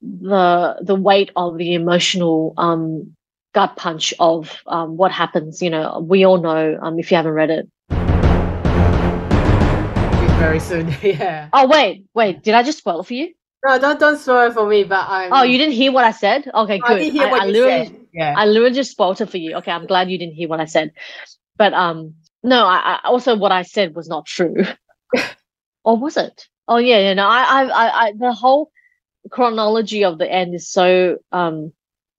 the the weight of the emotional um, gut punch of um, what happens. You know, we all know um, if you haven't read it. Very soon, yeah. Oh wait, wait! Did I just spoil it for you? No, don't don't spoil it for me. But I. Oh, you didn't hear what I said? Okay, good. I didn't hear I, what I you literally, said. Yeah. I literally just spoiled it for you. Okay, I'm glad you didn't hear what I said. But um, no, I, I also what I said was not true. or was it? Oh yeah, yeah. No, I, I, I, the whole chronology of the end is so um,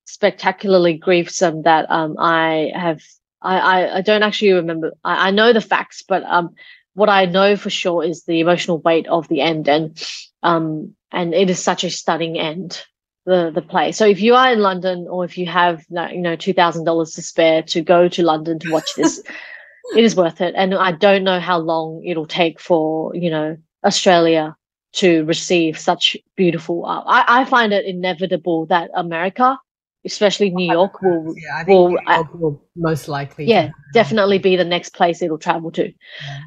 spectacularly grievous that um, I have I, I, I don't actually remember. I, I know the facts, but um, what I know for sure is the emotional weight of the end, and um, and it is such a stunning end. The the play. So if you are in London, or if you have you know two thousand dollars to spare to go to London to watch this. it is worth it. And I don't know how long it'll take for, you know, Australia to receive such beautiful art. I, I find it inevitable that America, especially New York, will yeah, will, York will most likely. Yeah, definitely be the next place it'll travel to.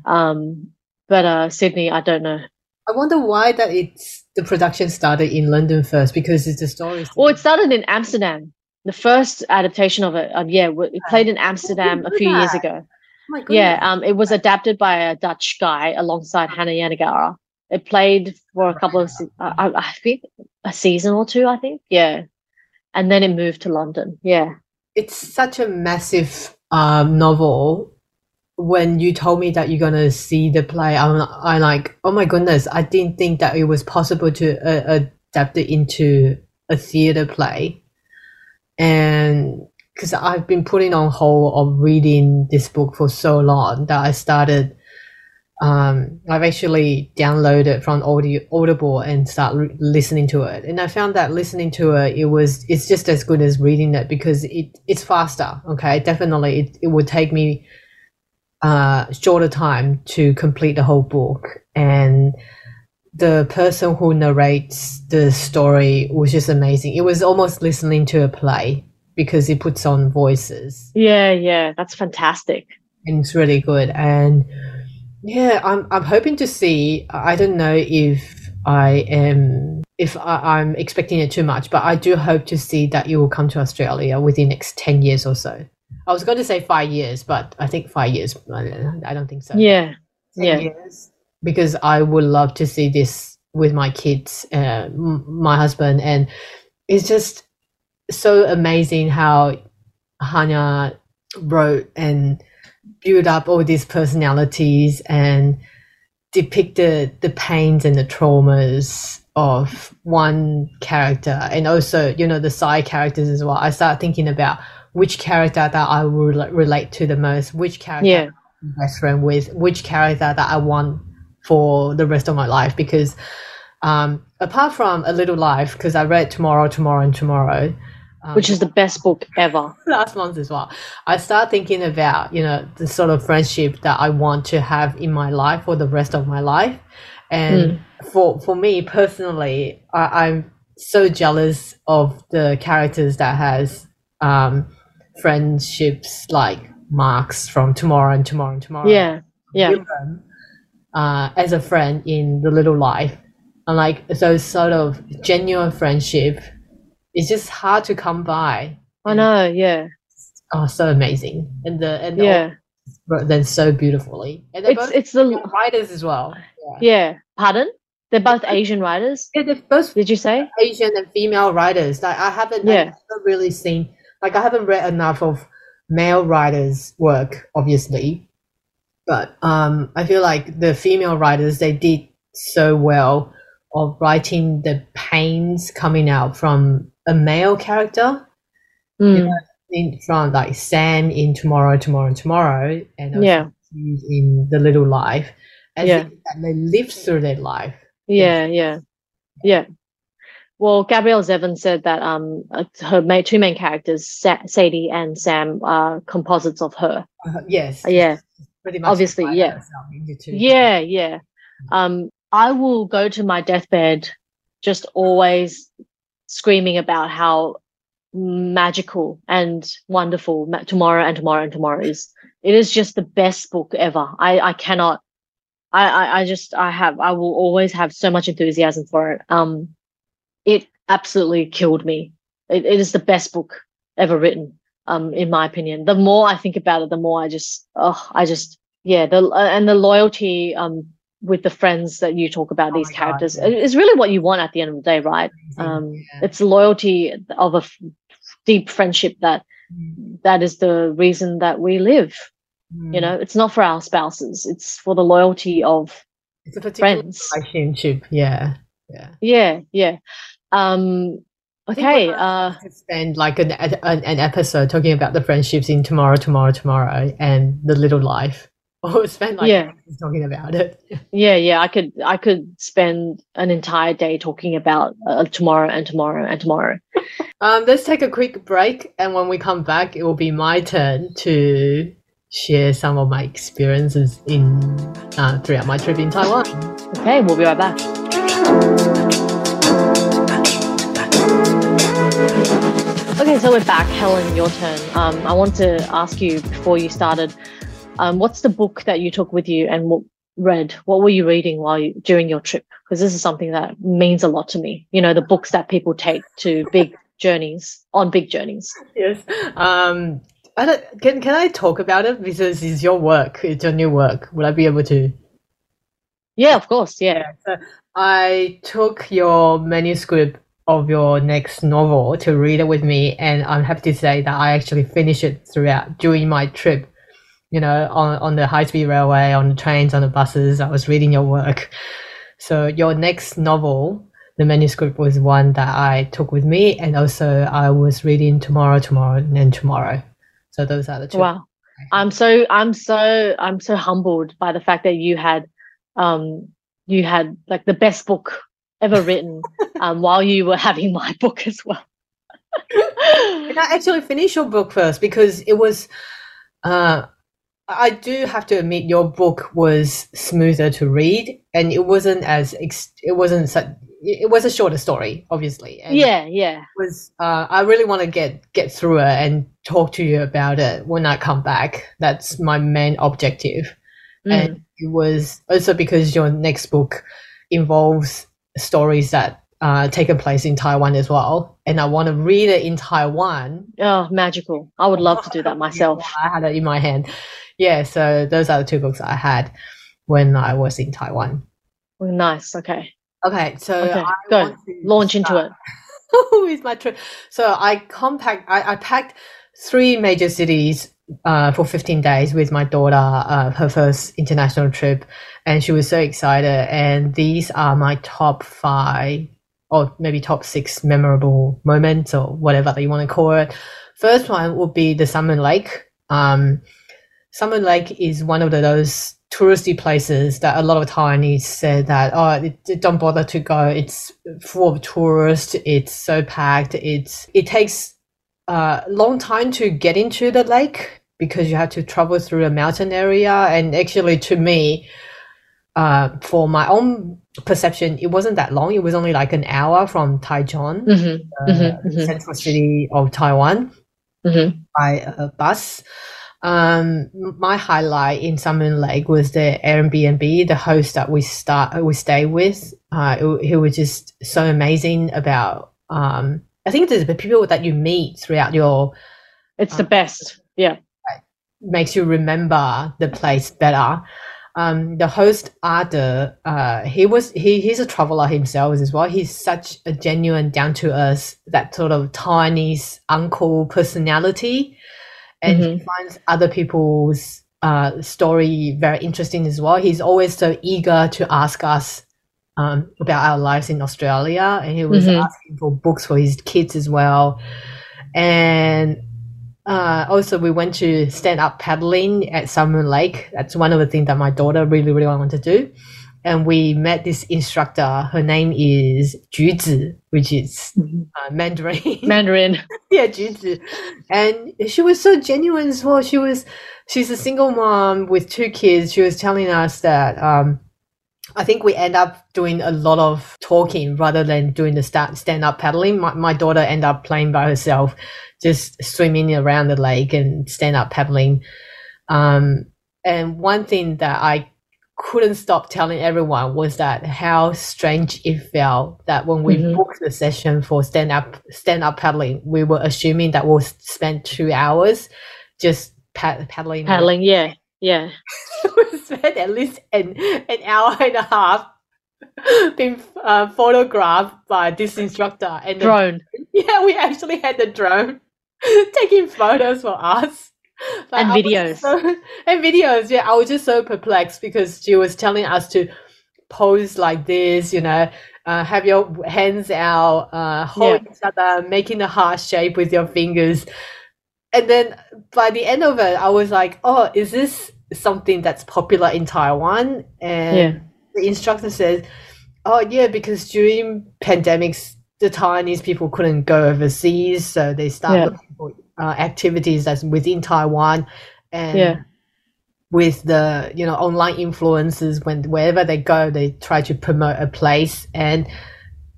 Um, but uh, Sydney, I don't know. I wonder why that it's the production started in London first because it's a story. Well, it started in Amsterdam. The first adaptation of it, um, yeah, it played in Amsterdam a few that. years ago. Oh yeah, um, it was adapted by a Dutch guy alongside Hanya Yanagihara. It played for a couple of, uh, I, I think, a season or two. I think, yeah, and then it moved to London. Yeah, it's such a massive um, novel. When you told me that you're gonna see the play, I'm, I'm like, oh my goodness! I didn't think that it was possible to uh, adapt it into a theater play, and because I've been putting on hold of reading this book for so long that I started. Um, I've actually downloaded from audio, Audible and start re- listening to it, and I found that listening to it, it was it's just as good as reading it because it it's faster. Okay, definitely, it, it would take me uh, shorter time to complete the whole book, and the person who narrates the story was just amazing. It was almost listening to a play because it puts on voices. Yeah, yeah, that's fantastic. And it's really good. And yeah, I'm I'm hoping to see. I don't know if I am if I, am expecting it too much, but I do hope to see that you will come to Australia within next ten years or so. I was going to say five years, but I think five years. I don't think so. Yeah, yeah. Years, because I would love to see this with my kids, uh, my husband, and it's just so amazing how Hannah wrote and built up all these personalities and depicted the pains and the traumas of one character and also you know the side characters as well i start thinking about which character that i will relate to the most which character yeah. best friend with which character that i want for the rest of my life because um, apart from a little life because i read tomorrow tomorrow and tomorrow um, which is the best book ever. Last month as well. I start thinking about, you know, the sort of friendship that I want to have in my life for the rest of my life. And mm. for for me personally, I, am so jealous of the characters that has um, friendships like Marx from Tomorrow and Tomorrow and Tomorrow. Yeah, yeah. uh, as a friend in the Little Life, and like those sort of genuine friendship it's just hard to come by. I know, yeah. Oh, so amazing, and the and the yeah, then so beautifully. And it's it's the writers as well. Yeah. yeah. Pardon? They're both Asian writers. Yeah, they're both. Did you say Asian and female writers? Like I haven't. Yeah. I haven't really seen. Like I haven't read enough of male writers' work, obviously, but um, I feel like the female writers they did so well of writing the pains coming out from a male character. Mm. You know, in, from like Sam in Tomorrow, Tomorrow, Tomorrow, and yeah. in The Little Life, as yeah. they, they live through their life. Yeah, yeah, yeah. Well, Gabrielle Zevin said that um uh, her main, two main characters, Sa- Sadie and Sam, are composites of her. Uh, yes. Yeah. Pretty much Obviously, yeah. Yeah, yeah. Um, I will go to my deathbed just always screaming about how magical and wonderful tomorrow and tomorrow and tomorrow is. It is just the best book ever. I, I cannot, I, I, I just, I have, I will always have so much enthusiasm for it. Um, it absolutely killed me. It, it is the best book ever written, um, in my opinion. The more I think about it, the more I just, oh, I just, yeah, the, uh, and the loyalty, um, with the friends that you talk about oh these characters God, yeah. is really what you want at the end of the day right um, yeah. it's loyalty of a f- deep friendship that mm. that is the reason that we live mm. you know it's not for our spouses it's for the loyalty of it's a friends relationship yeah yeah yeah yeah um okay uh spend like an, an an episode talking about the friendships in tomorrow tomorrow tomorrow and the little life or spend like yeah. talking about it. Yeah, yeah. I could I could spend an entire day talking about uh, tomorrow and tomorrow and tomorrow. um, let's take a quick break, and when we come back, it will be my turn to share some of my experiences in uh, throughout my trip in Taiwan. Okay, we'll be right back. Okay, so we're back. Helen, your turn. Um, I want to ask you before you started, um, what's the book that you took with you and what read? What were you reading while you, during your trip? Because this is something that means a lot to me. You know, the books that people take to big journeys on big journeys. Yes. Um, I don't, can can I talk about it because it's your work, it's your new work. Will I be able to? Yeah, of course. Yeah. So I took your manuscript of your next novel to read it with me, and I'm happy to say that I actually finished it throughout during my trip. You know, on on the high speed railway, on the trains, on the buses. I was reading your work. So your next novel, the manuscript was one that I took with me, and also I was reading tomorrow, tomorrow, and tomorrow. So those are the two. Wow. I'm so I'm so I'm so humbled by the fact that you had um you had like the best book ever written um while you were having my book as well. Can I actually finish your book first because it was uh I do have to admit your book was smoother to read and it wasn't as ex- it wasn't such it was a shorter story, obviously. And yeah, yeah. Was uh, I really want to get get through it and talk to you about it when I come back. That's my main objective. Mm. And it was also because your next book involves stories that uh, taken place in Taiwan as well, and I want to read it in Taiwan. Oh, magical! I would love to do that myself. I had it in my hand. Yeah, so those are the two books I had when I was in Taiwan. nice. Okay. Okay, so okay, go launch into it. with my trip. So I compact. I, I packed three major cities uh, for 15 days with my daughter, uh, her first international trip, and she was so excited. And these are my top five, or maybe top six memorable moments, or whatever that you want to call it. First one would be the Sun Moon Lake. Um, Sun Moon Lake is one of those touristy places that a lot of Taiwanese said that oh it, it don't bother to go it's full of tourists it's so packed it's it takes a uh, long time to get into the lake because you have to travel through a mountain area and actually to me uh, for my own perception it wasn't that long it was only like an hour from Taichung mm-hmm. Uh, mm-hmm. mm-hmm. central city of Taiwan mm-hmm. by a bus um, my highlight in Sun Moon Lake was the Airbnb, the host that we start we stay with. Uh, he was just so amazing about. Um, I think there's the people that you meet throughout your. It's the um, best. Yeah. Makes you remember the place better. Um, the host Ada, uh, he was he he's a traveler himself as well. He's such a genuine, down to earth, that sort of Chinese uncle personality and mm-hmm. he finds other people's uh, story very interesting as well. He's always so eager to ask us um, about our lives in Australia, and he was mm-hmm. asking for books for his kids as well. And uh, also, we went to stand up paddling at Sun Moon Lake. That's one of the things that my daughter really, really wanted to do and we met this instructor. Her name is Juzi, which is mm-hmm. uh, Mandarin. Mandarin. yeah, Juzi. And she was so genuine as well. She was, she's a single mom with two kids. She was telling us that, um, I think we end up doing a lot of talking rather than doing the stand up paddling. My, my daughter end up playing by herself, just swimming around the lake and stand up paddling. Um, and one thing that I couldn't stop telling everyone was that how strange it felt that when we mm-hmm. booked the session for stand up stand up paddling, we were assuming that we'll spend two hours just pad- paddling. Paddling, yeah, yeah. we spent at least an an hour and a half being uh, photographed by this instructor and drone. The, yeah, we actually had the drone taking photos for us and videos so, and videos yeah i was just so perplexed because she was telling us to pose like this you know uh, have your hands out uh, hold yeah. each other making a heart shape with your fingers and then by the end of it i was like oh is this something that's popular in taiwan and yeah. the instructor says oh yeah because during pandemics the Taiwanese people couldn't go overseas, so they started yeah. looking for uh, activities that's within Taiwan. And yeah. with the you know online influencers when wherever they go they try to promote a place and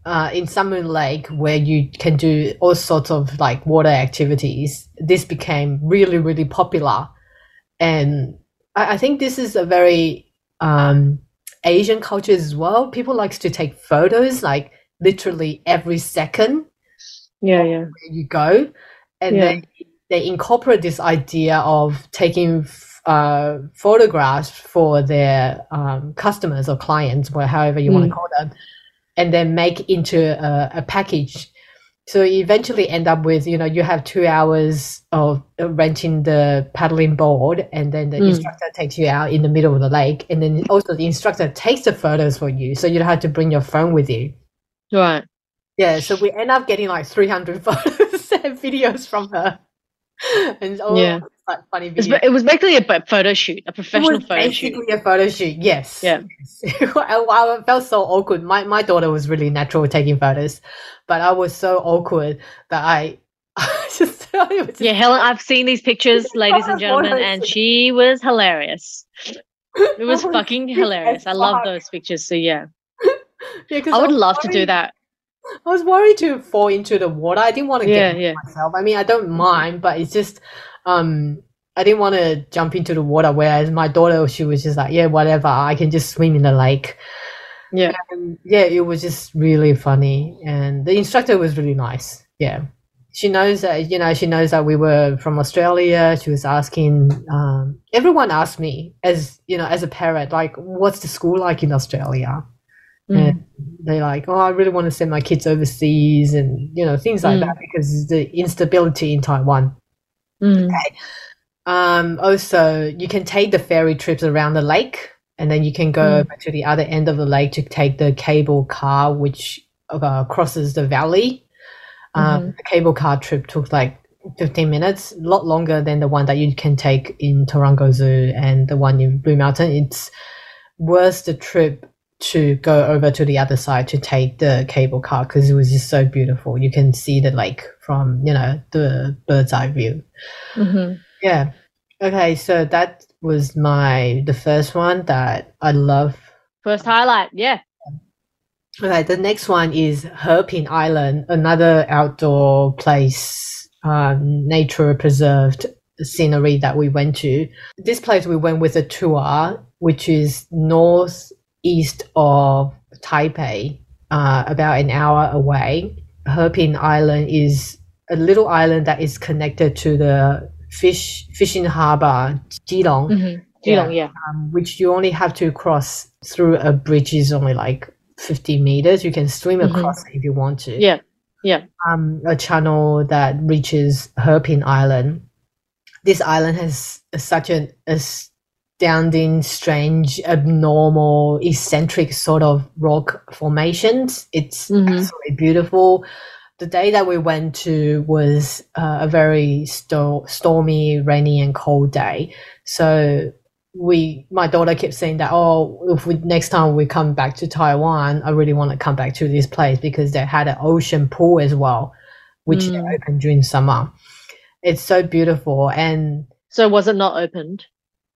uh, in Sun Moon Lake where you can do all sorts of like water activities this became really really popular and I, I think this is a very um, Asian culture as well people likes to take photos like literally every second Yeah, yeah. you go and Yeah. they they incorporate this idea of taking uh, photographs for their um, customers or clients or however you want Mm. to call them and then make into a, a package so you eventually end up with you know you have two hours of uh, renting the paddling board and then the Mm. instructor takes you out in the middle of the lake and then also the instructor takes the photos for you so you don't have to bring your phone with you Right. yeah, so we end up getting like 300 photos and videos from her. And all Yeah. Like funny It's, videos. it was basically a photo shoot, a professional photo shoot. basically a photo shoot, yes. Yeah. Yes. I, I felt so awkward. My, my daughter was really natural with taking photos, but I was so awkward that I, I just, just Yeah, Helen, I've seen these pictures, ladies and gentlemen, and she was hilarious. It was fucking hilarious. I love those pictures. So yeah, Yeah, I would was love to do that. I was worried to fall into the water. I didn't want to Yeah, get yeah. myself. I mean, I don't mm-hmm. mind, but it's just um I didn't want to jump into the water. Whereas my daughter, she was just like, yeah, whatever. I can just swim in the lake. Yeah. And yeah, it was just really funny, and the instructor was really nice. Yeah, she knows that you know she knows that we were from Australia. She was asking. Um, everyone asked me as you know as a parent, like, what's the school like in Australia? Mm. and they're like, "Oh, I really want to send my kids overseas," and you know things like Mm. that because the instability in Taiwan. Mm. Um, also, you can take the ferry trips around the lake, and then you can go Mm. to the other end of the lake to take the cable car, which uh, crosses the valley. Um, Mhm. the cable car trip took like 15 minutes, a lot longer than the one that you can take in Taronga Zoo and the one in Blue Mountain. It's worth the trip to go over to the other side to take the cable car because it was just so beautiful. You can see the lake from, you know, the bird's eye view. Mhm. Yeah. Okay, so that was my the first one that I love. First highlight. Yeah. Okay, the next one is Heping Island, another outdoor place, um, nature preserved scenery that we went to. This place we went with a tour, which is northeast of Taipei, uh, about an hour away. Heping Island is a little island that is connected to the fish fishing harbor Keelung Mm-hmm. Yeah. Keelung. Yeah. um, which you only have to cross through a bridge is only like 50 meters. You can swim Mhm. across if you want to. Yeah. Um, a channel that reaches Heping Island. This island has such an astounding, strange, abnormal, eccentric sort of rock formations. It's Mhm. absolutely beautiful. The day that we went to was uh, a very sto- stormy, rainy, and cold day. So we, my daughter kept saying that, oh, if we next time we come back to Taiwan, I really want to come back to this place because they had an ocean pool as well, which they Mm. opened during summer. It's so beautiful and So was it not opened?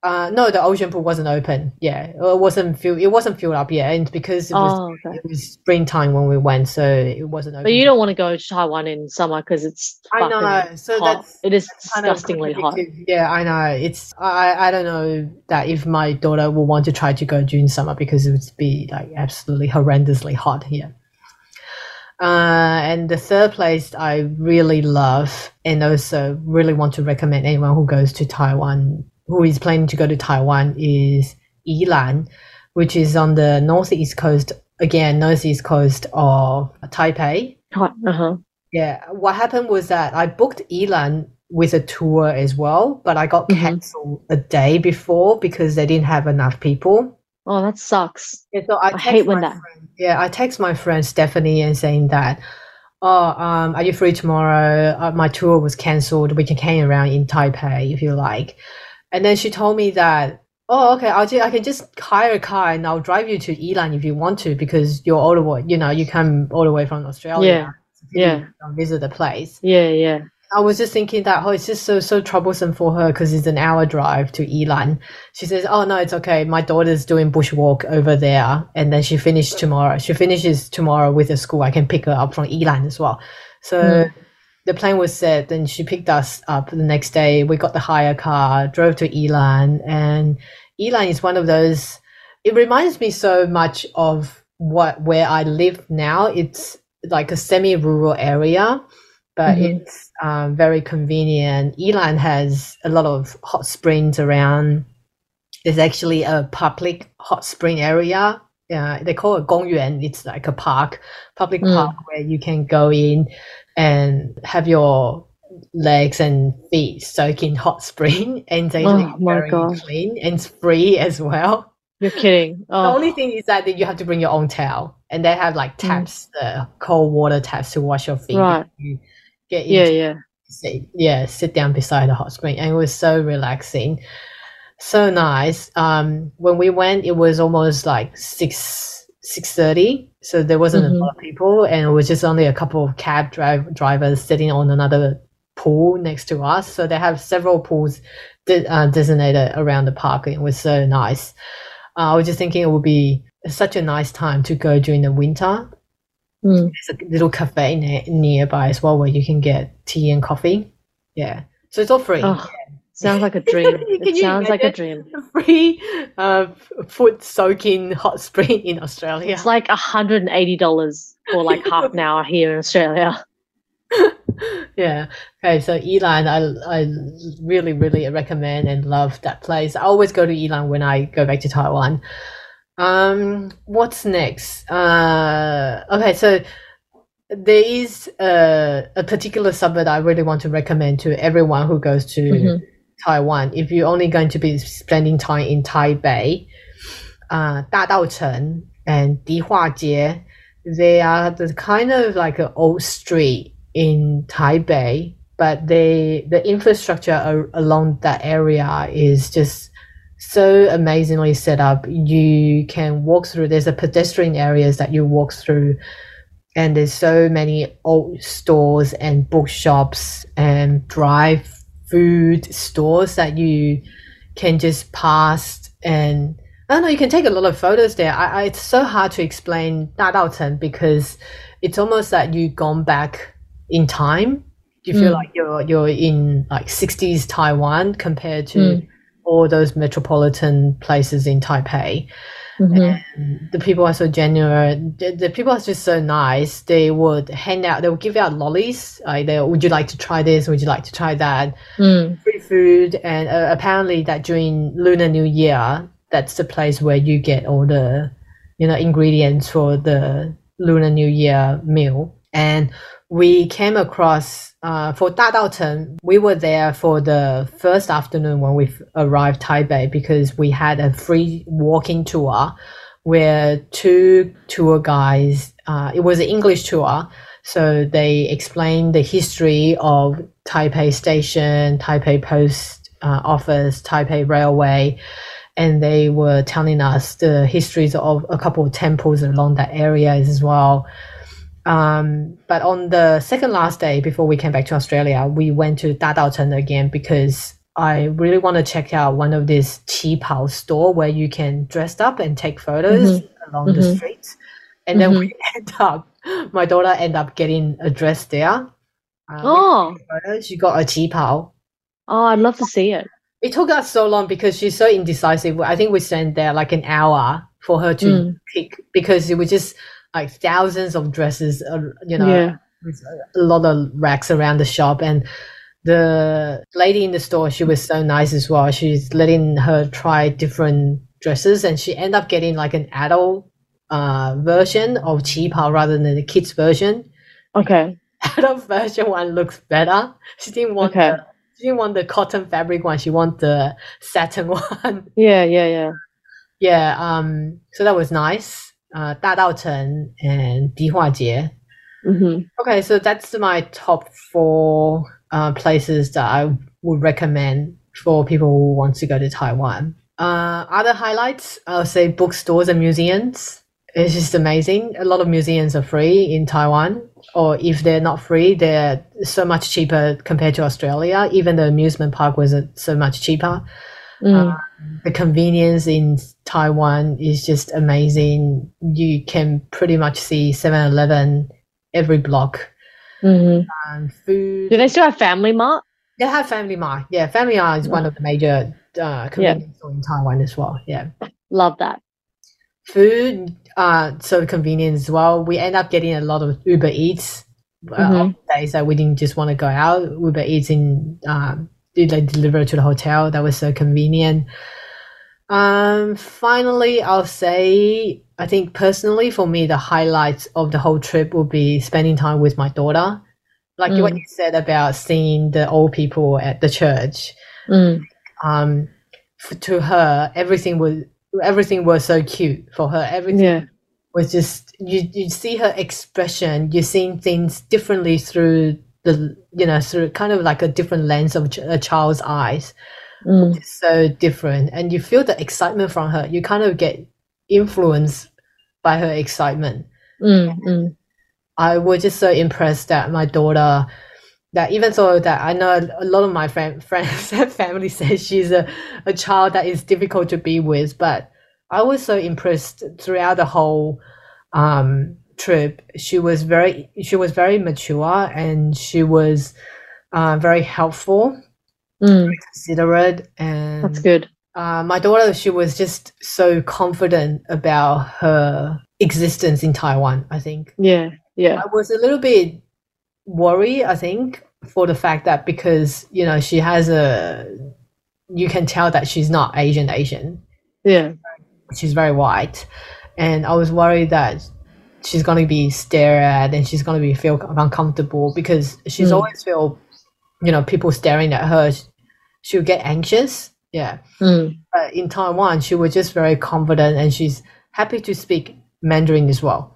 Uh, no, the ocean pool wasn't open. Yeah, it wasn't filled. It wasn't filled up yet, and because it was Oh, okay. it was springtime when we went, so it wasn't open. But you don't want to go to Taiwan in summer because it's I know. So hot. that's it is of disgustingly hot. Yeah, I know. It's I I don't know that if my daughter will want to try to go during summer because it would be like absolutely horrendously hot here. Uh, and the third place I really love and also really want to recommend anyone who goes to Taiwan, who is planning to go to Taiwan, is Yilan, which is on the northeast coast, again, northeast coast of Taipei. Uh huh. Yeah, what happened was that I booked Yilan with a tour as well, but I got Mhm. cancelled a day before because they didn't have enough people. Oh, that sucks. Yeah, so I, I hate when my that- friend- yeah, I text my friend Stephanie and saying that, oh, um, are you free tomorrow? Uh, my tour was cancelled. We can hang around in Taipei if you like. And then she told me that, oh, okay, I'll ju- I can just hire a car and I'll drive you to Yilan if you want to because you're all the way, you know, you come all the way from Australia. Yeah, to yeah. visit the place. Yeah, yeah. I was just thinking that oh, it's just so so troublesome for her because it's an hour drive to Yilan. She says, "Oh no, it's okay. My daughter's doing bushwalk over there, and then she finished tomorrow. She finishes tomorrow with the school. I can pick her up from Yilan as well." So. Mm. The plane was set, and she picked us up the next day. We got the hire car, drove to Yilan, and Yilan is one of those. It reminds me so much of what where I live now. It's like a semi-rural area, but mm-hmm. it's um, very convenient. Yilan has a lot of hot springs around. There's actually a public hot spring area. Uh, they call it Gongyuan. It's like a park, public mm. park where you can go in and have your legs and feet soak in hot spring, and they oh, very God. clean and free as well. You're kidding. Oh. The only thing is that you have to bring your own towel, and they have like mm. taps, mm. the cold water taps to wash your feet. Right. You get yeah, yeah, sit, yeah, sit down beside the hot spring, and it was so relaxing, so nice. Um, when we went, it was almost like six six thirty, so there wasn't mm-hmm. a lot of people, and it was just only a couple of cab drive, drivers sitting on another pool next to us. So they have several pools de- uh, designated around the park, and it was so nice. Uh, I was just thinking it would be such a nice time to go during the winter. Mm. There's a little cafe ne- nearby as well where you can get tea and coffee. Yeah, so it's all free. Oh. Sounds like a dream. it sounds like a dream. Free uh, foot soaking hot spring in Australia. It's like hundred and eighty dollars for like half an hour here in Australia. yeah. Okay. So Yilan, I I really really recommend and love that place. I always go to Yilan when I go back to Taiwan. Um, what's next? Uh, okay. So there is a, a particular suburb I really want to recommend to everyone who goes to mm-hmm. Taiwan. If you're only going to be spending time in Taipei, uh, 大道城 and 迪化街, they are the kind of like an old street in Taipei, but they the infrastructure along that area is just so amazingly set up. You can walk through. There's a pedestrian areas that you walk through, and there's so many old stores and bookshops and drive food stores that you can just pass and I don't know, you can take a lot of photos there. I, I, it's so hard to explain 大道城 because it's almost that you've gone back in time. You feel mm. like you're you're in like 60s Taiwan compared to mm. all those metropolitan places in Taipei. Mm-hmm. the people are so genuine. The, the, people are just so nice. They would hand out. They would give out lollies. Like, they, would you like to try this? Would you like to try that? Mm. Free food, and uh, apparently that during Lunar New Year, that's the place where you get all the, you know, ingredients for the Lunar New Year meal. And we came across uh, for Dadaocheng, we were there for the first afternoon when we arrived Taipei because we had a free walking tour where two tour guides, uh, it was an English tour, so they explained the history of Taipei Station, Taipei Post uh, Office, Taipei Railway, and they were telling us the histories of a couple of temples along that area as well. Um, but on the second last day before we came back to Australia, we went to Dadaocheng again because I really want to check out one of these qipao store where you can dress up and take photos mm-hmm. along mm-hmm. the streets. And then mm-hmm. we end up, my daughter end up getting a dress there. Uh, oh, she got a qipao. Oh, I'd love to see it. It took us so long because she's so indecisive. I think we spent there like an hour for her to mm. pick because it was just like thousands of dresses, uh, you know, yeah. a lot of racks around the shop. And the lady in the store, she was so nice as well. She's letting her try different dresses, and she ended up getting like an adult uh, version of qipao rather than the kids version. Okay. Adult version one looks better. She didn't want okay. the she didn't want the cotton fabric one. She want the satin one. Yeah, yeah, yeah. Yeah. Um. So that was nice uh, Da Chen and 迪化街。Mm-hmm. Okay, so that's my top four uh, places that I would recommend for people who want to go to Taiwan. Uh, other highlights, I'll say bookstores and museums. It's just amazing. A lot of museums are free in Taiwan, or if they're not free, they're so much cheaper compared to Australia. Even the amusement park was uh, so much cheaper. Mm. Uh, the convenience in Taiwan is just amazing. You can pretty much see 7 Eleven every block. Mhm. Um, food. Do they still have Family Mart? They have Family Mart. Yeah, Family Mart is one of the major uh, convenience store in Taiwan as well. Yeah. Love that. Food, uh, so convenient as well. We end up getting a lot of Uber Eats. Uh, Mhm. days that we didn't just want to go out, Uber Eats in um, did like deliver to the hotel. That was so convenient. Um, finally, I'll say I think personally for me the highlights of the whole trip will be spending time with my daughter. Like what Mm. you said about seeing the old people at the church. Mm. Um, f- to her, everything was everything was so cute for her. Everything Yeah. was just you you see her expression you're seeing things differently through the you know through kind of like a different lens of ch- a child's eyes Mm. it's so different and you feel the excitement from her you kind of get influenced by her excitement Mm. Mm. i was just so impressed that my daughter that even though that i know a lot of my friend, friends and family says she's a, a child that is difficult to be with but i was so impressed throughout the whole um, trip she was very she was very mature and she was uh, very helpful Mm. considerate and That's good. uh, my daughter she was just so confident about her existence in taiwan i think Yeah. Yeah. I was a little bit worried, I think, for the fact that because, you know, she has a, you can tell that she's not Asian Asian. Yeah. She's very white. And I was worried that she's going to be stared at and she's going to be feel uncomfortable because she's Mm. always feel, you know, people staring at her. She'll get anxious. Yeah. Mm. But in Taiwan, she was just very confident and she's happy to speak Mandarin as well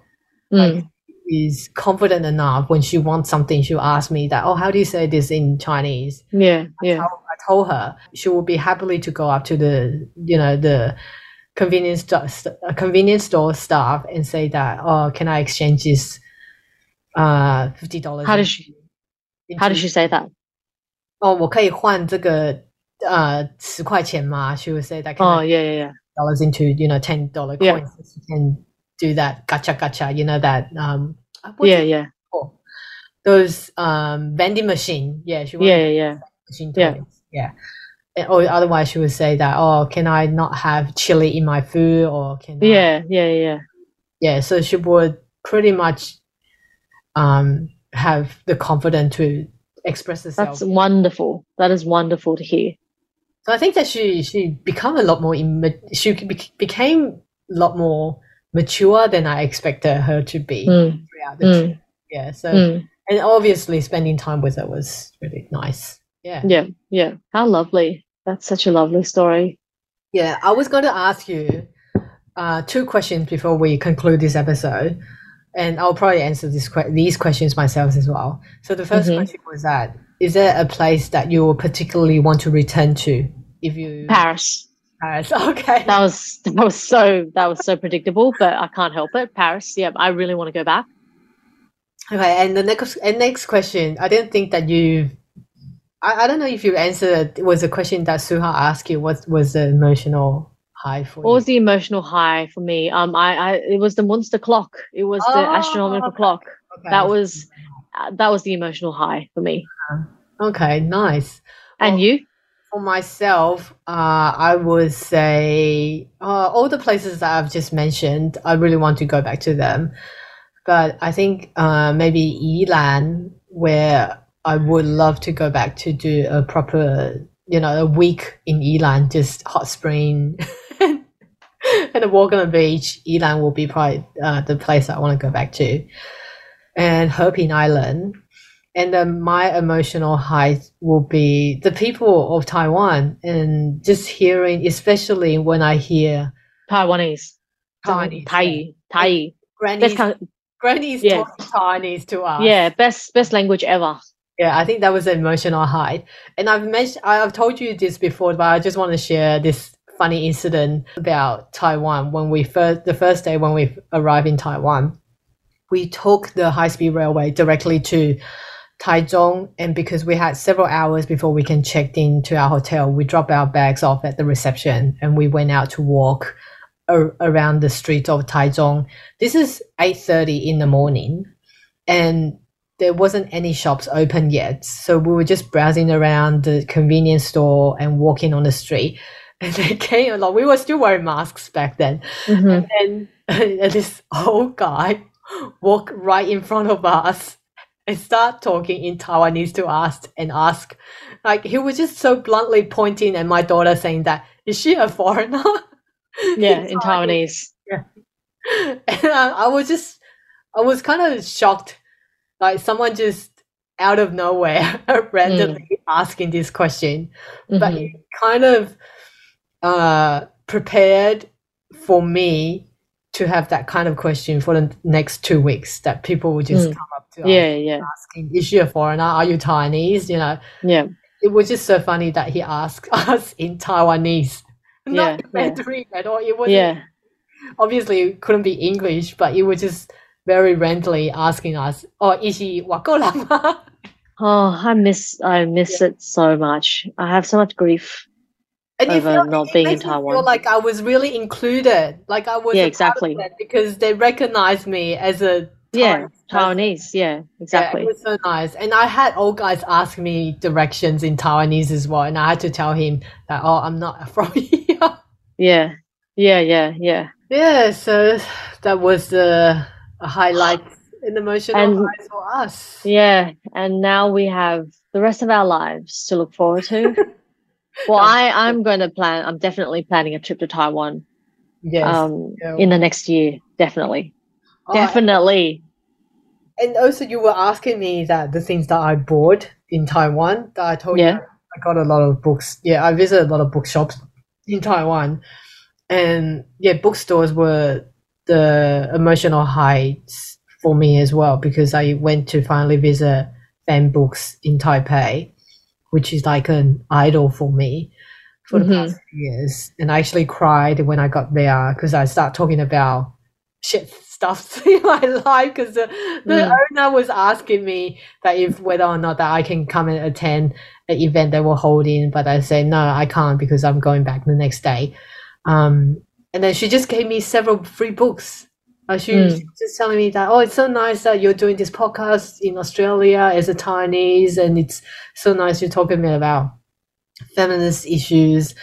Mm. is confident enough when she wants something, she'll ask me that, oh, how do you say this in Chinese? Yeah. Yeah. I told her she will be happily to go up to the, you know, the convenience store, st- uh, convenience store staff and say that, oh, can I exchange this, uh, fifty dollars? How does she- How did she say that? 哦，我可以换这个呃十块钱吗？She would say that. Can Oh, I yeah. Yeah. Yeah. dollars into you know ten dollar Yeah. coins? She can do that. Gotcha, gotcha. You know that. Um, what's Yeah. it Yeah. called? Those um vending machine. Yeah, she Yeah. wanted Yeah. machine Yeah. toys. Yeah. And- Or otherwise, she would say that, oh, can I not have chili in my food, or can I- Yeah. Yeah. Yeah. yeah. So she would pretty much um have the confidence to express herself. That's wonderful. That is wonderful to hear. So I think that she she become a lot more she be- became a lot more mature than I expected her to be Mm. throughout the Mm. trip. Yeah. So Mm. and obviously spending time with her was really nice. Yeah. Yeah. Yeah. How lovely. That's such a lovely story. Yeah. I was going to ask you uh, two questions before we conclude this episode, and I'll probably answer this que- these questions myself as well. So the 1st Mhm. question was that is there a place that you will particularly want to return to if you Paris. Paris? Okay. That was that was so that was so predictable, but I can't help it. Paris. Yeah. I really want to go back. Okay, and the next and next question, I didn't think that you. I, I don't know if you answered. It was a question that Suha asked you. What was the emotional high for What you? was the emotional high for me? Um, I, I it was the monster clock. It was the Oh, astronomical okay. clock. Okay. That was uh, that was the emotional high for me. okay. Nice. And Well, you? For myself, uh, I would say uh, all the places that I've just mentioned. I really want to go back to them, but I think uh, maybe Yilan, where I would love to go back to do a proper, you know, a week in Yilan, just hot spring and a walk on the beach. Yilan will be probably uh, the place I want to go back to, and Heping Island. And then my emotional high will be the people of Taiwan and just hearing, especially when I hear Taiwanese. Chinese, Thai. Thai. grannies, Best kind grannies yeah. talking Chinese to us. yeah, best best language ever. Yeah, I think that was an emotional high. And I've mentioned, I've told you this before, but I just want to share this funny incident about Taiwan when we first the first day when we arrived in Taiwan. We took the high speed railway directly to Taichung, and because we had several hours before we can check in to our hotel, we dropped our bags off at the reception and we went out to walk ar- around the streets of Taichung. This is eight thirty in the morning, and there wasn't any shops open yet. So we were just browsing around the convenience store and walking on the street. And they came along. We were still wearing masks back then. Mhm. And, and this old guy walked right in front of us and start talking in Taiwanese to us and ask, like he was just so bluntly pointing at my daughter saying that, is she a foreigner? Yeah, in Taiwanese. and I, I was just, I was kind of shocked, like someone just out of nowhere randomly asking this question, but Mhm. it kind of uh, prepared for me to have that kind of question for the next two weeks. That people would just Mm. come up to us Yeah, yeah, asking, "Is she a foreigner? Are you Chinese?" You know, yeah. it was just so funny that he asked us in Taiwanese, not Yeah, in yeah. Mandarin at all. It was Yeah. obviously it couldn't be English, but it was just very randomly asking us, "Oh, is she wakolama?" Oh, I miss I miss yeah. it so much. I have so much grief and over feel, not being in Taiwan. like I was really included, like I was yeah exactly because they recognized me as a yeah Taiwanese. Yeah, exactly. Yeah, it was so nice, and I had old guys ask me directions in Taiwanese as well, and I had to tell him that oh, I'm not from here. Yeah, yeah, yeah, yeah. Yeah, so that was the a highlight the emotional And- for us. Yeah, and now we have the rest of our lives to look forward to. well, I I'm going to plan. I'm definitely planning a trip to Taiwan. Yes. Um, yeah. in the next year, definitely, Oh, definitely. And also, you were asking me that the things that I bought in Taiwan that I told Yeah. you I got a lot of books. Yeah, I visited a lot of bookshops in Taiwan, and yeah, bookstores were the emotional heights for me as well because I went to finally visit Fembooks in Taipei, which is like an idol for me for the Mhm. past years. And I actually cried when I got there because I start talking about shit stuff in my life because the, the Mm. owner was asking me that if whether or not that I can come and attend an event they were holding, but I said no, I can't because I'm going back the next day. Um, and then she just gave me several free books. Uh, she Mm. was just telling me that oh, it's so nice that you're doing this podcast in Australia as a Chinese, and it's so nice you're talking me about feminist issues.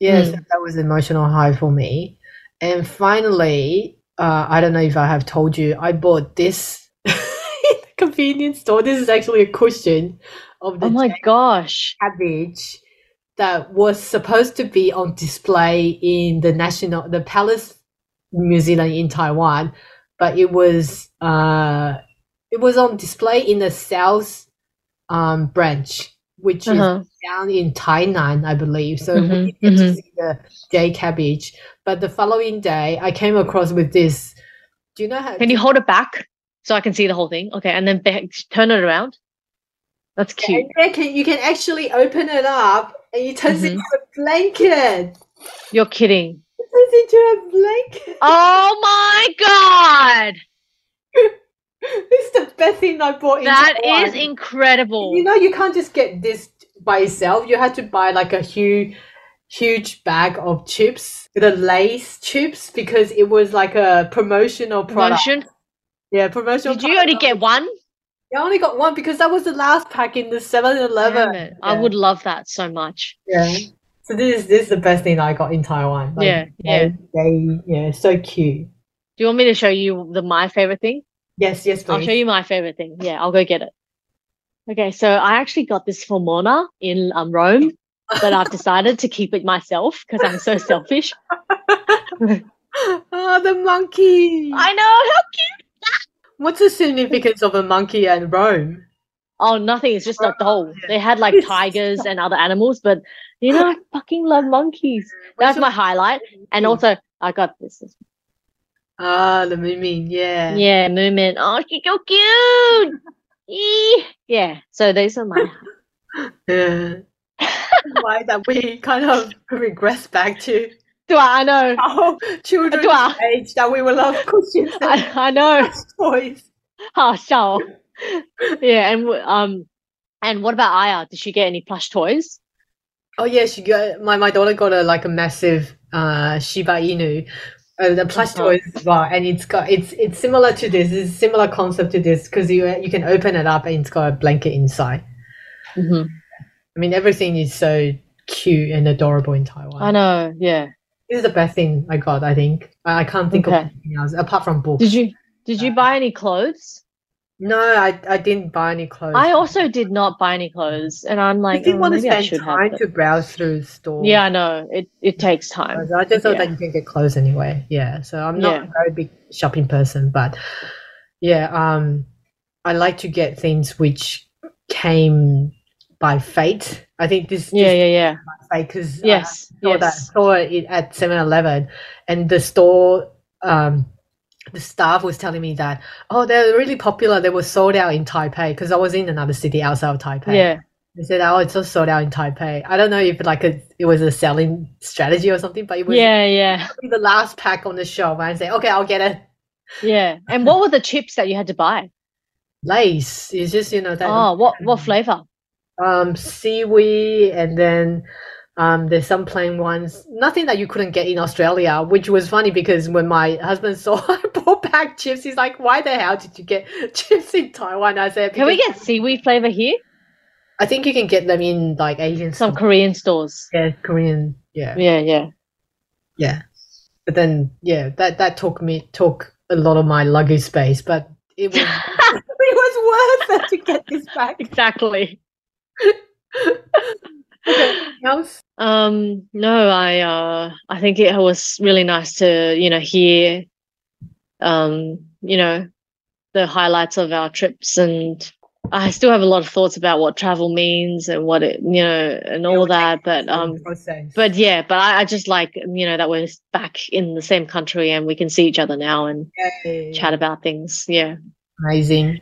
Yes, Mm. that was emotional high for me. And finally, uh, I don't know if I have told you, I bought this in the convenience store. This is actually a cushion of the Oh my gosh! cabbage that was supposed to be on display in the national, the Palace Museum in Taiwan, but it was uh, it was on display in the South um, branch, which Uh-huh. is down in Tainan, I believe. So we Mhm, didn't get to mhm. see the jade cabbage. But the following day, I came across with this. Do you know how? Can you hold it back so I can see the whole thing? Okay, and then back, turn it around. That's cute. And can, you can actually open it up, and it turns Mhm. into a blanket. You're kidding. It turns into a blanket. Oh my god! it's the best thing I bought. in That is incredible. You know, you can't just get this by itself. You had to buy like a huge, huge bag of chips, the Lay's chips, because it was like a promotional product. Promotion? Yeah, promotional. Did you only get one? I only got one because that was the last pack in the 7-Eleven. Damn it. I would love that so much. Yeah. So this is this is the best thing I got in Taiwan. Like, Yeah, yeah. They, they, yeah, so cute. Do you want me to show you the my favorite thing? Yes, yes, please. I'll show you my favorite thing. Yeah, I'll go get it. Okay, so I actually got this for Mona in um, Rome, but I've decided to keep it myself because I'm so selfish. oh, the monkey. I know. How cute. What's the significance of a monkey and Rome? Oh, nothing. It's just a doll. They had like tigers and other animals, but you know, I fucking love monkeys. That's my highlight. And also, I got this. Ah, the Moomin, yeah. Yeah, Moomin. Oh, she's so cute. Eee. Yeah. So these are my. Yeah. why that we kind of regress back to Do I? I know. our children's Do I? age that we will love cushions I, I know. toys. Oh, so. Yeah, and um, and what about Aya? Did she get any plush toys? Oh yeah, she got my, my daughter got a like a massive uh Shiba Inu, uh, the plush Uh-huh. toys as well, and it's got it's it's similar to this. It's a similar concept to this because you you can open it up and it's got a blanket inside. Mm-hmm. I mean, everything is so cute and adorable in Taiwan. I know. Yeah. This is the best thing I got. I think I, I can't think Okay. of anything else apart from books. Did you Did you buy any clothes? No, I I didn't buy any clothes. I also did not buy any clothes, and I'm like, didn't oh, want to spend time to browse through stores. Yeah, I know. It it takes time. I just thought Yeah. that you can get clothes anyway. Yeah. So I'm not Yeah. a very big shopping person, but yeah, um, I like to get things which came by fate. I think this Yeah, yeah, yeah. fate because Yes, I saw that yes. saw it at 7-Eleven, and the store um. The staff was telling me that, oh, they're really popular. They were sold out in Taipei because I was in another city outside of Taipei. Yeah, They said, "Oh, it's just sold out in Taipei." I don't know if like a, it was a selling strategy or something, but it was yeah, yeah, the last pack on the shelf. And I say, "Okay, I'll get it." yeah. And what were the chips that you had to buy? Lay's. It's just you know that Oh, what what flavor? Um seaweed, and then um there's some plain ones. Nothing that you couldn't get in Australia, which was funny because when my husband saw I brought back chips, he's like, "Why the hell did you get chips in Taiwan?" I said, Can we get seaweed flavor here? I think you can get them in like Asian Some stores. Korean stores. yeah, Korean, yeah. Yeah, yeah. yeah but then yeah that that took me took a lot of my luggage space but it was it was worth it to get this back Exactly. Anything else Um, no, I uh I think it was really nice to, you know, hear um, you know, the highlights of our trips and I still have a lot of thoughts about what travel means and what it you know and all that. But um but yeah, but I, I just like, you know, that we're back in the same country and we can see each other now and Yay. chat about things. Yeah. amazing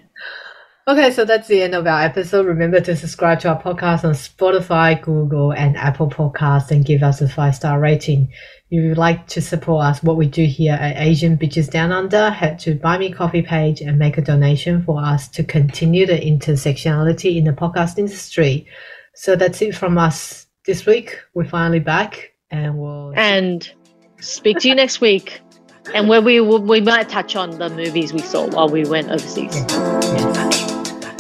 okay so that's the end of our episode remember to subscribe to our podcast on spotify google and apple podcasts and give us a five star rating if you'd like to support us what we do here at asian bitches down under head to buy me coffee page and make a donation for us to continue the intersectionality in the podcast industry so that's it from us this week we're finally back and we'll And speak to you next week. And where we we might touch on the movies we saw while we went overseas. yes.